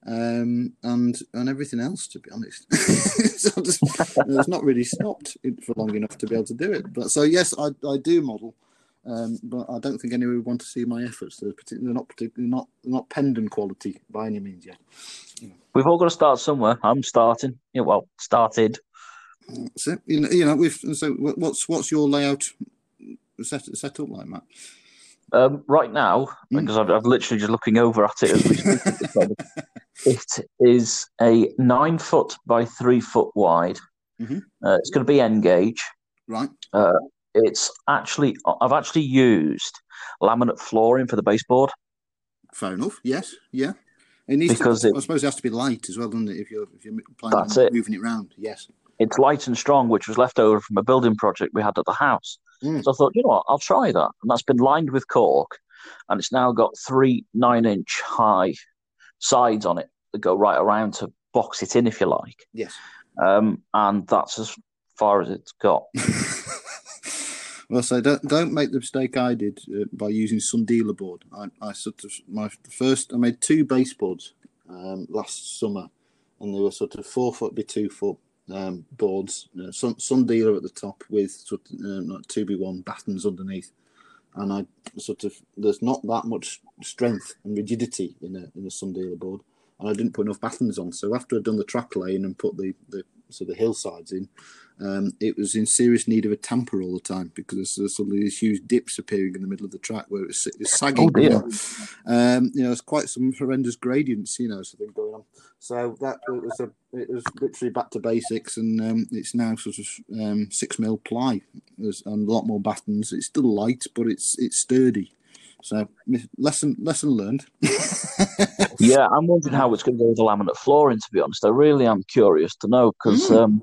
Speaker 2: um, and and everything else. To be honest, (laughs) so just, you know, it's not really stopped for long enough to be able to do it. But so yes, I I do model. Um, but I don't think anyone would want to see my efforts. They're, particularly, not particularly not not pendant quality by any means yet.
Speaker 1: We've all got to start somewhere. I'm starting. Yeah, well, started.
Speaker 2: So you know, you know, with so what's what's your layout set set up like, Matt?
Speaker 1: Um, right now,
Speaker 2: Mm.
Speaker 1: because I'm, I'm literally just looking over at it as we speak. (laughs) it is a nine foot by three foot wide.
Speaker 2: Mhm.
Speaker 1: Uh, it's going to be N gauge.
Speaker 2: Right.
Speaker 1: It's actually I've actually used laminate flooring for the baseboard.
Speaker 2: Fair enough. Yes. Yeah. It needs
Speaker 1: Because
Speaker 2: to.
Speaker 1: it-
Speaker 2: I suppose it has to be light as well, doesn't it? If you're if you're planning
Speaker 1: That's
Speaker 2: on
Speaker 1: it.
Speaker 2: moving it around. Yes.
Speaker 1: It's light and strong, which was left over from a building project we had at the house.
Speaker 2: Mm.
Speaker 1: So I thought, you know what, I'll try that. And that's been lined with cork, and it's now got three nine inch high sides on it that go right around to box it in, if you like.
Speaker 2: Yes.
Speaker 1: Um, and that's as far as it's got. (laughs)
Speaker 2: well, so don't don't make the mistake I did uh, by using Sundeala board. I, I sort of my first I made two baseboards um, last summer, and they were sort of four foot by two foot um, boards, uh, sun, Sundeala at the top with sort of uh, like two B one battens underneath, and I sort of there's not that much strength and rigidity in a in a Sundeala board, and I didn't put enough battens on. So after I'd done the track lane and put the the so the hillsides in, um, it was in serious need of a tamper all the time because there's, suddenly these huge dips appearing in the middle of the track where it's, it's sagging.
Speaker 1: Oh,
Speaker 2: you know. Um, you know, it's quite some horrendous gradients, you know, sort of going on. So that it was a it was literally back to basics, and um, it's now sort of um, six mil ply, There's and a lot more battens. It's still light, but it's it's sturdy. So lesson lesson learned. (laughs)
Speaker 1: Yeah, I'm wondering how it's going to go with the laminate flooring. To be honest, I really am curious to know because
Speaker 2: Mm.
Speaker 1: um,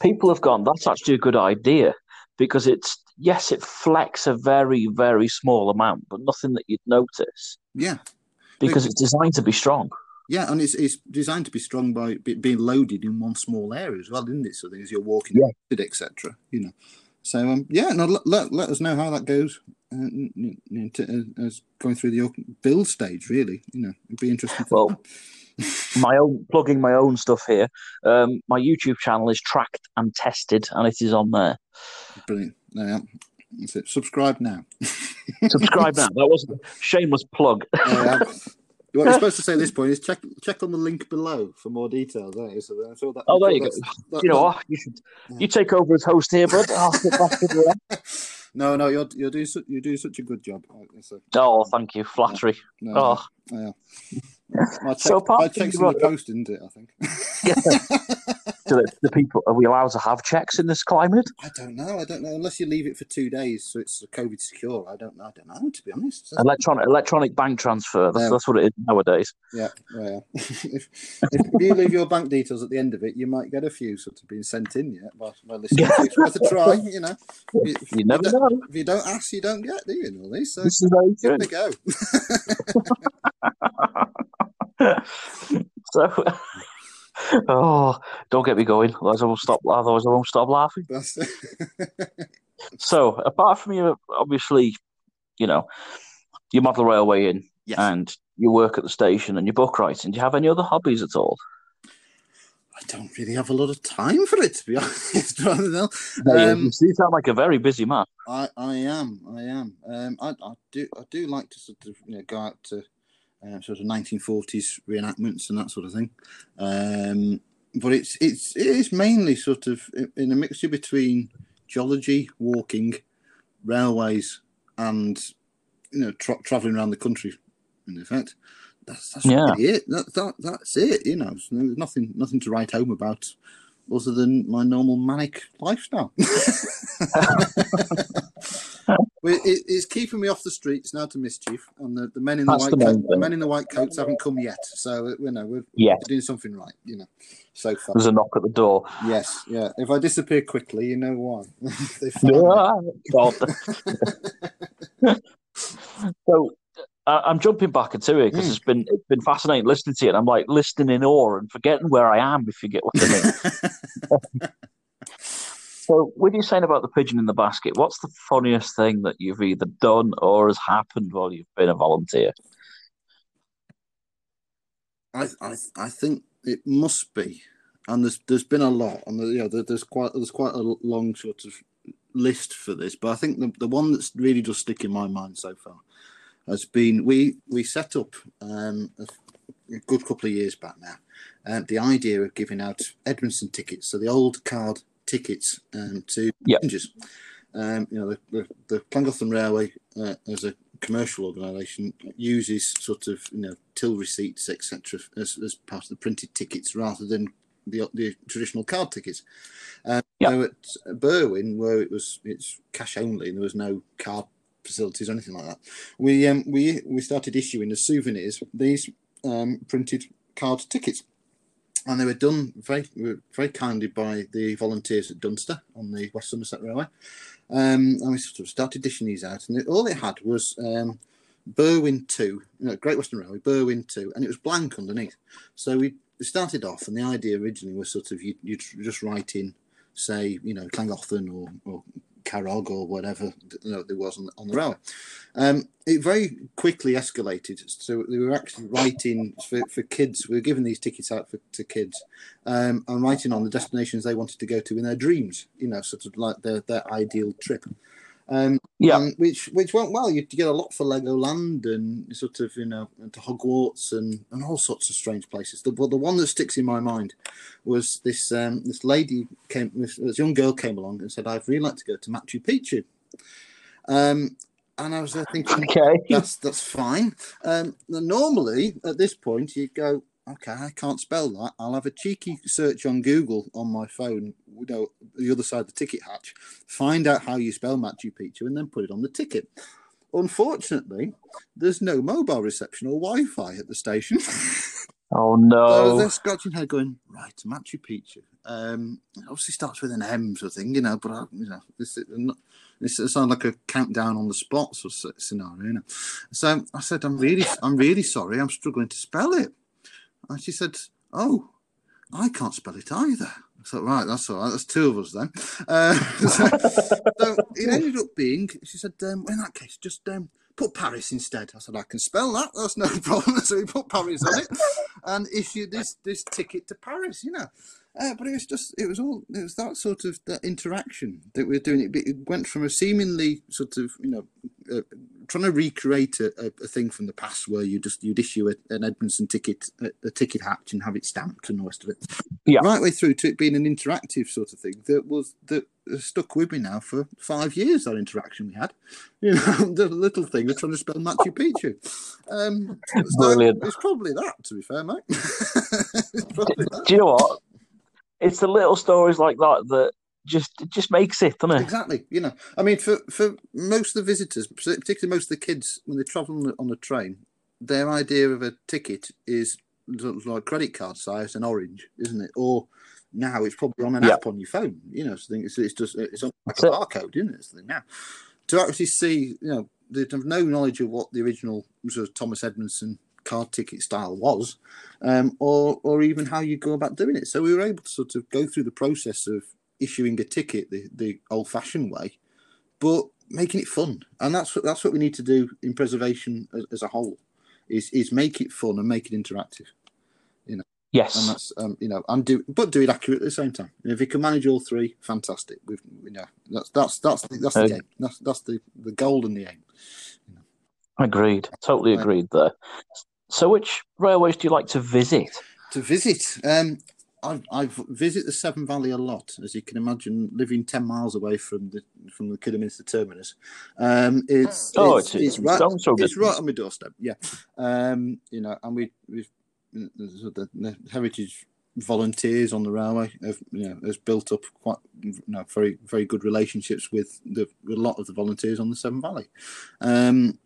Speaker 1: people have gone. That's actually a good idea because it's yes, it flecks a very very small amount, but nothing that you'd notice
Speaker 2: yeah,
Speaker 1: because it's designed to be strong.
Speaker 2: yeah, and it's it's designed to be strong by being loaded in one small area as well, isn't it? So that as you're walking,
Speaker 1: Yeah.
Speaker 2: etc. You know. So um, yeah, no, let, let, let us know how that goes. Uh, to, uh, as going through the build stage, really, you know, it'd be interesting. For
Speaker 1: Well, (laughs) my own plugging my own stuff here. Um, my YouTube channel is tracked and tested, and it is on there.
Speaker 2: Brilliant. There you are. That's it. Subscribe now. (laughs)
Speaker 1: Subscribe now. That wasn't a shameless plug.
Speaker 2: Are. (laughs) What you're (laughs) supposed to say at this point is check check on the link below for more details. Aren't you? So I feel that.
Speaker 1: Oh, there you go.
Speaker 2: that-
Speaker 1: You know what? You should you take over as host here, bud. I'll sit back you. (laughs)
Speaker 2: No, no, you're you're doing su- you're doing such a good job. A-
Speaker 1: Oh, thank you, flattery.
Speaker 2: no,
Speaker 1: Oh,
Speaker 2: yeah. (laughs) My check,
Speaker 1: So apart
Speaker 2: my check's in the post, isn't it? I think.
Speaker 1: The, the people are we allowed to have checks in this climate?
Speaker 2: I don't know. I don't know unless you leave it for two days, so it's COVID secure. I don't. I don't know. To be honest.
Speaker 1: Electronic electronic bank transfer. That's,
Speaker 2: Yeah.
Speaker 1: that's what it is nowadays.
Speaker 2: Yeah, yeah. (laughs) if, if you leave your bank details at the end of it, you might get a few sort of being sent in yet. Listen, it's worth a try. You know, if,
Speaker 1: You never
Speaker 2: don't,
Speaker 1: know.
Speaker 2: if you don't ask, you don't get, do you? And all these, so
Speaker 1: This is very
Speaker 2: give
Speaker 1: good.
Speaker 2: it a go. (laughs) (laughs)
Speaker 1: So, oh, don't get me going. Otherwise, I won't stop. Otherwise, I won't stop laughing. (laughs) So, apart from you, obviously, you know, you model railway in
Speaker 2: yes.
Speaker 1: and you work at the station and you book writing. Do you have any other hobbies at all?
Speaker 2: I don't really have a lot of time for it, to be (laughs) honest. Rather than
Speaker 1: Um,
Speaker 2: um,
Speaker 1: you sound like a very busy man.
Speaker 2: I, I am, I am. Um, I, I do, I do like to sort of you know go out to uh, sort of 1940s reenactments and that sort of thing. Um, but it's it's it is mainly sort of in- a mixture between geology, walking, railways, and you know tra- traveling around the country. In effect, that's that's
Speaker 1: Yeah.
Speaker 2: really it. That, that that's it. You know, there's nothing nothing to write home about other than my normal manic lifestyle. (laughs) (laughs) It, it's keeping me off the streets now to mischief, and the, the men in the
Speaker 1: That's
Speaker 2: white
Speaker 1: the
Speaker 2: coat, the men in the white coats haven't come yet. So uh, you know we're,
Speaker 1: Yeah.
Speaker 2: we're doing something right. You know, so far.
Speaker 1: There's a knock at the door.
Speaker 2: Yes, yeah. If I disappear quickly, you know why. (laughs) they found.
Speaker 1: Ah, (laughs) so I I'm jumping back into it because
Speaker 2: Mm.
Speaker 1: it's been it's been fascinating listening to it. I'm like listening in awe and forgetting where I am, if you get what I mean. (laughs) so, with you saying about the pigeon in the basket, what's the funniest thing that you've either done or has happened while you've been a volunteer?
Speaker 2: I, I I think it must be, and there's there's been a lot, and you know there, there's quite there's quite a long sort of list for this, but I think the the one that's really just stick in my mind so far has been we we set up um, a, a good couple of years back now, um, the idea of giving out Edmondson tickets, so the old card tickets um, to
Speaker 1: Yep.
Speaker 2: passengers. Um, you know the the, the Llangollen Railway uh, as a commercial organisation uses sort of you know till receipts etc as, as part of the printed tickets rather than the the traditional card tickets. Um,
Speaker 1: Yeah.
Speaker 2: So at Berwyn, where it was it's cash only and there was no card facilities or anything like that, we um, we we started issuing as souvenirs these um, printed card tickets. And they were done very very kindly by the volunteers at Dunster on the West Somerset Railway. Um, and we sort of started dishing these out, and it, all it had was um, Berwyn 2, you know, Great Western Railway, Berwyn 2, and it was blank underneath. So we started off, and the idea originally was sort of you, you'd just write in, say, you know, Llangollen or, or Carrog or whatever you know, there was on, on the railway. Um, it very quickly escalated. So they were actually writing for, for kids. We were giving these tickets out for, to kids um, and writing on the destinations they wanted to go to in their dreams, you know, sort of like their, their ideal trip. Um,
Speaker 1: Yeah.
Speaker 2: um, which which went well. You get a lot for Legoland and sort of you know to Hogwarts and, and all sorts of strange places. The well, the one that sticks in my mind was this um, this lady came this, this young girl came along and said I'd really like to go to Machu Picchu. Um, and I was there thinking
Speaker 1: Okay.
Speaker 2: that's that's fine. Um, normally at this point you go, okay, I can't spell that. I'll have a cheeky search on Google on my phone, you know, the other side of the ticket hatch, find out how you spell Machu Picchu, and then put it on the ticket. Unfortunately, there's no mobile reception or Wi-Fi at the station. (laughs)
Speaker 1: Oh no!
Speaker 2: So they're scratching her, going right Machu Picchu. Um, it obviously starts with an M sort of thing, you know. But I, you know, this this sounds like a countdown on the spot sort of scenario, you know. So I said, I'm really, I'm really sorry. I'm struggling to spell it. And she said, Oh, I can't spell it either. I thought, right, that's all right. That's two of us then. Uh, (laughs) so, so it ended up being, she said, um, in that case, just um, put Paris instead. I said, I can spell that. That's no (laughs) problem. So we put Paris on it and issued this this ticket to Paris, you know. Uh, but it was just, it was all, it was that sort of that interaction that we were doing. It, it went from a seemingly sort of, you know, uh, trying to recreate a, a, a thing from the past where you just you'd issue a, an Edmondson ticket, a, a ticket hatch, and have it stamped and the rest of it.
Speaker 1: Yeah.
Speaker 2: Right way through to it being an interactive sort of thing that was that stuck with me now for five years. That interaction we had, (laughs) you know, the little thing of trying to spell Machu Picchu. Um, so
Speaker 1: Brilliant.
Speaker 2: It's probably that, to be fair, mate. (laughs) it's probably that.
Speaker 1: Do you know what? It's the little stories like that that just it just makes it, doesn't it?
Speaker 2: Exactly. You know, I mean, for for most of the visitors, particularly most of the kids, when they travel on the, on a train, their idea of a ticket is sort of like credit card size and orange, isn't it? Or now it's probably on an
Speaker 1: Yeah.
Speaker 2: app on your phone. You know, so it's, it's just it's like
Speaker 1: That's
Speaker 2: a
Speaker 1: it.
Speaker 2: barcode, isn't it? So now to actually see, you know, they have no knowledge of what the original sort of Thomas Edmondson card ticket style was, um, or or even how you go about doing it. So we were able to sort of go through the process of issuing a ticket the, the old fashioned way, but making it fun. And that's what that's what we need to do in preservation as, as a whole, is is make it fun and make it interactive. And
Speaker 1: Yes.
Speaker 2: And that's um, you know, and do but do it accurately at the same time. And if you can manage all three, fantastic. We've you know that's that's that's the, that's the game. That's that's the the goal and the aim.
Speaker 1: Agreed. Totally agreed there. So, which railways do you like to visit?
Speaker 2: to visit. Um, I I visit the Severn Valley a lot, as you can imagine, living ten miles away from the from the Kidderminster terminus. Um, it's
Speaker 1: Oh,
Speaker 2: it's,
Speaker 1: it's-
Speaker 2: it's right
Speaker 1: throw
Speaker 2: it's right on my doorstep. Yeah, um, you know, and we we've the, the heritage volunteers on the railway have you know has built up quite you know very very good relationships with the with a lot of the volunteers on the Severn Valley. Um,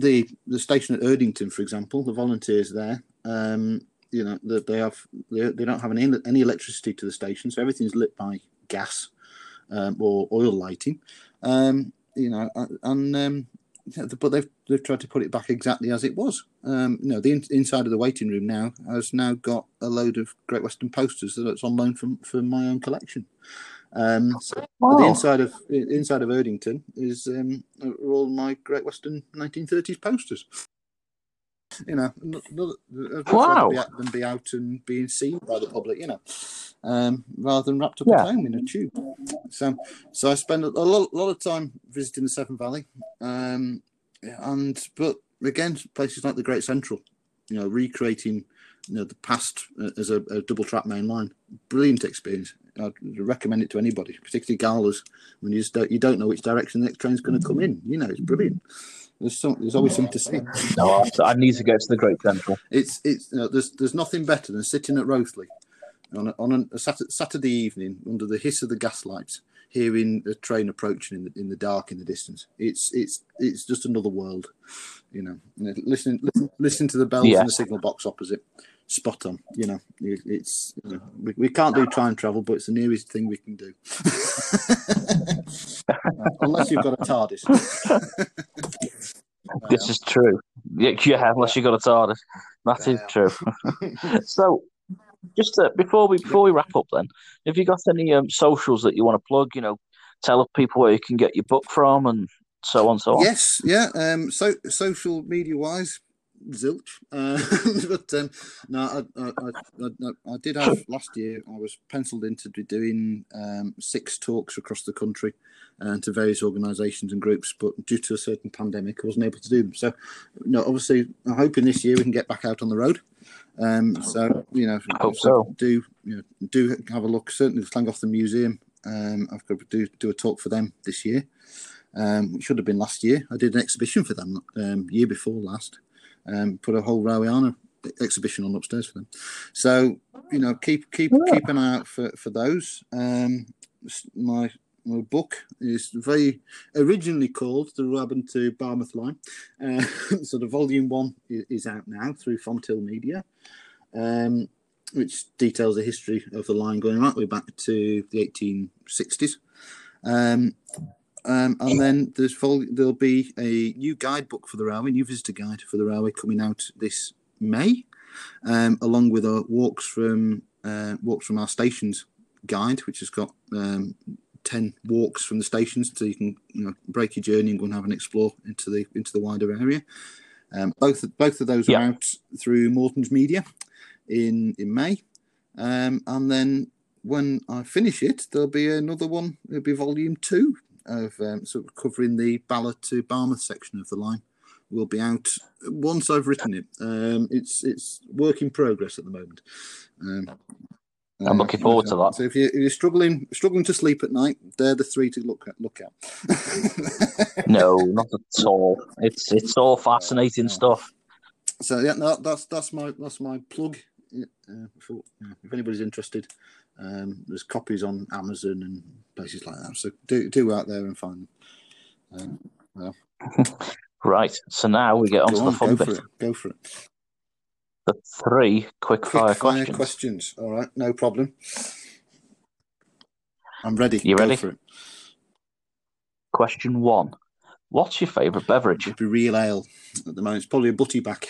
Speaker 2: the the station at Erdington, for example, the volunteers there, um, you know, that they have they, they don't have any any electricity to the station, so everything's lit by gas um, or oil lighting. Um, you know, and- um, but they've they've tried to put it back exactly as it was. Um, you know, the in, inside of the waiting room now has now got a load of Great Western posters that's on loan from from my own collection. Um, so the inside of inside of Erdington is um, are all my Great Western 1930s posters. You know, n- n- I'd much rather
Speaker 1: Wow.
Speaker 2: out than be out and being seen by the public. You know, um, rather than wrapped up
Speaker 1: Yeah.
Speaker 2: at home in a tube. So, so I spend a lot, lot of time visiting the Severn Valley, um, and but again, places like the Great Central, you know, recreating you know the past uh, as a, a double track main line. Brilliant experience. I'd recommend it to anybody, particularly galas when you just don't, you don't know which direction the next train's going to come in. You know, it's brilliant. There's some, there's always something to see.
Speaker 1: No, I, need to go to the Great Central.
Speaker 2: It's it's you know, there's there's nothing better than sitting at Rothley on a, on a, Saturday, Saturday evening under the hiss of the gas lights, hearing a train approaching in the, in the dark in the distance. It's it's it's just another world, you know. Listen listen, listen to the bells in the signal box opposite. Spot on, you know. It- It's you know, we, we can't do time travel, but it's the nearest thing we can do. (laughs) Unless you've got a TARDIS. (laughs)
Speaker 1: This is true. Yeah, unless you've got a TARDIS. That is true. (laughs) so, just uh, before we before we wrap up, then, have you got any um, socials that you want to plug? You know, tell people where you can get your book from and so on, so on.
Speaker 2: Yes, yeah. Um, so social media wise, zilch. Uh, (laughs) but um, no, I, I, I, I, did have last year. I was penciled in to be doing um, six talks across the country and uh, to various organisations and groups, but due to a certain pandemic, I wasn't able to do them. So, no, obviously, I'm hoping this year we can get back out on the road. Um, so you know,
Speaker 1: hope so.
Speaker 2: Do you know, do have a look? Certainly, slung off the Museum. Um, I've got to do do a talk for them this year. Um, it should have been last year. I did an exhibition for them um, year before last um, put a whole railwayana exhibition on upstairs for them. So you know, keep keep keep an eye out for for those. Um, my my book is very originally called the Ruabon to Barmouth Line. Uh, (laughs) so the volume one is out now through Fonthill Media, um, which details the history of the line going right way back to the 1860s. Um, um, and then there's vol- there'll be a new guidebook for the railway, new visitor guide for the railway coming out this May, um, along with a walks from uh, walks from our stations guide, which has got um, ten walks from the stations, so you can you know break your journey and go and have an explore into the into the wider area. Um, both both of those are out through Mortons Media in in May, um, and then when I finish it, there'll be another one. It'll be volume two of um, sort of covering the Bala to Barmouth section of the line will be out once I've written it. Um, it's it's work in progress at the moment. Um,
Speaker 1: I'm looking forward to that.
Speaker 2: So if, you, are struggling struggling to sleep at night, they're the three to look at. Look at. (laughs)
Speaker 1: no, not at all. It's it's all fascinating stuff.
Speaker 2: So yeah, no, that's that's my that's my plug. Uh, for, if anybody's interested, um, there's copies on Amazon and places like that. So do do out there and find them. Um, well. (laughs)
Speaker 1: right. So now we get on to the fun
Speaker 2: go
Speaker 1: bit.
Speaker 2: For it. Go for it.
Speaker 1: The three quick, quick fire, fire questions.
Speaker 2: questions. All right, no problem. I'm ready.
Speaker 1: You
Speaker 2: go
Speaker 1: ready?
Speaker 2: for it.
Speaker 1: Question one. What's your favourite beverage?
Speaker 2: It'd be real ale at the moment. It's probably a Butty Bach.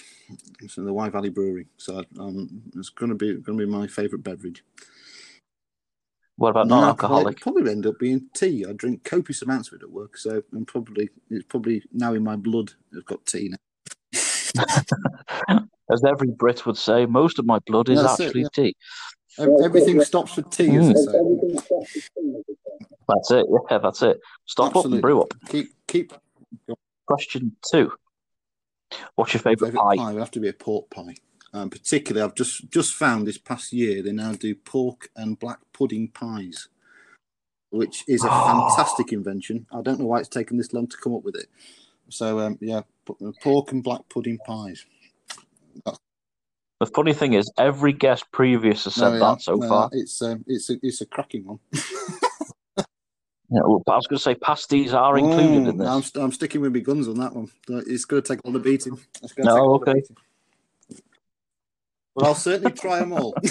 Speaker 2: It's in the Wye Valley Brewery. So um, it's going to be going to be my favourite beverage.
Speaker 1: What about non-alcoholic?
Speaker 2: Probably end up being tea. I drink copious amounts of it at work, so I'm probably it's probably now in my blood. I've got tea now. (laughs)
Speaker 1: As every Brit would say, most of my blood is actually
Speaker 2: it,
Speaker 1: yeah. tea.
Speaker 2: Everything stops for tea, mm.
Speaker 1: That's it. Yeah, that's it. Stop Absolutely. up and brew up.
Speaker 2: Keep keep.
Speaker 1: Question two. What's your favourite pie?
Speaker 2: pie? It would have to be a pork pie. Um, particularly, I've just just found this past year they now do pork and black pudding pies, which is a oh. fantastic invention. I don't know why it's taken this long to come up with it. So um, yeah, pork and black pudding pies.
Speaker 1: That's... The funny thing is, every guest previous has said no, yeah, that so
Speaker 2: no,
Speaker 1: far.
Speaker 2: It's um, it's a it's a cracking one. (laughs)
Speaker 1: Yeah, well, I was going to say pasties are included mm, in this.
Speaker 2: I'm, I'm sticking with my guns on that one. It's going to take all the beating.
Speaker 1: No, okay.
Speaker 2: But I'll certainly try them all. (laughs)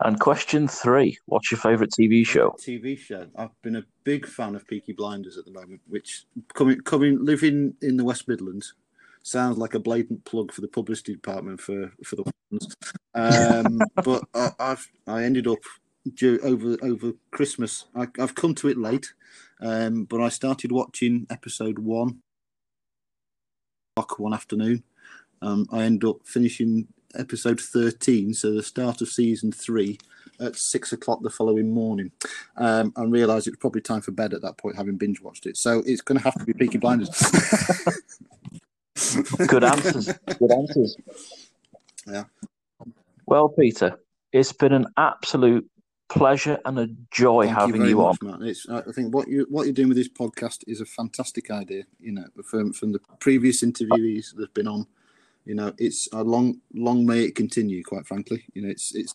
Speaker 1: and question three: What's your favourite TV show?
Speaker 2: TV show. I've been a big fan of Peaky Blinders at the moment, which coming coming living in the West Midlands sounds like a blatant plug for the publicity department for for the ones. Um, (laughs) but I, have I ended up over over Christmas. I, have come to it late, um, but I started watching episode one one afternoon. Um, I end up finishing episode 13, so the start of season three, at six o'clock the following morning, um, and realised it was probably time for bed at that point, having binge watched it. So it's going to have to be Peaky Blinders. (laughs)
Speaker 1: Good answers. Good answers.
Speaker 2: Yeah.
Speaker 1: Well, Peter, it's been an absolute pleasure and a joy
Speaker 2: Thank
Speaker 1: having
Speaker 2: you,
Speaker 1: you,
Speaker 2: much,
Speaker 1: on.
Speaker 2: Matt. It's, I think what you what you're doing with this podcast is a fantastic idea. You know, from from the previous interviewees that've been on, you know, it's a long long may it continue. Quite frankly, you know, it's it's.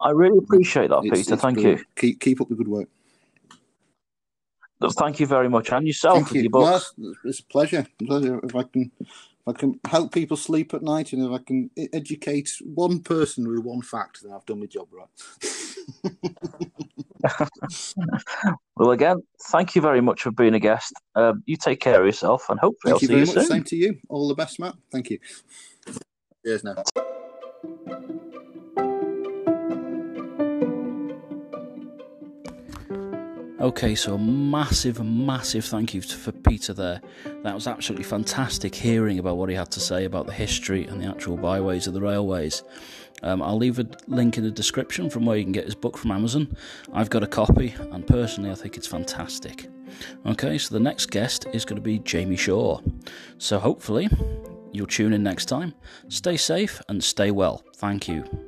Speaker 1: I really appreciate that, Peter.
Speaker 2: It's
Speaker 1: Thank
Speaker 2: brilliant.
Speaker 1: you.
Speaker 2: Keep keep up the good work.
Speaker 1: Thank you very much, and yourself
Speaker 2: Thank
Speaker 1: with your books.
Speaker 2: No, it's a pleasure. pleasure. If I can, I can help people sleep at night, and if I can educate one person with one fact, then I've done my job right. (laughs)
Speaker 1: well, again, thank you very much for being a guest. Um, you take care of yourself, and hopefully,
Speaker 2: thank
Speaker 1: I'll
Speaker 2: you
Speaker 1: see
Speaker 2: very
Speaker 1: you
Speaker 2: much.
Speaker 1: soon.
Speaker 2: Same to you. All the best, Matt. Thank you. Cheers now.
Speaker 1: Okay, so a massive, massive thank you for Peter there. That was absolutely fantastic hearing about what he had to say about the history and the actual byways of the railways. Um, I'll leave a link in the description from where you can get his book from Amazon. I've got a copy, and personally, I think it's fantastic. Okay, so the next guest is going to be Jamie Shaw. So hopefully, you'll tune in next time. Stay safe and stay well. Thank you.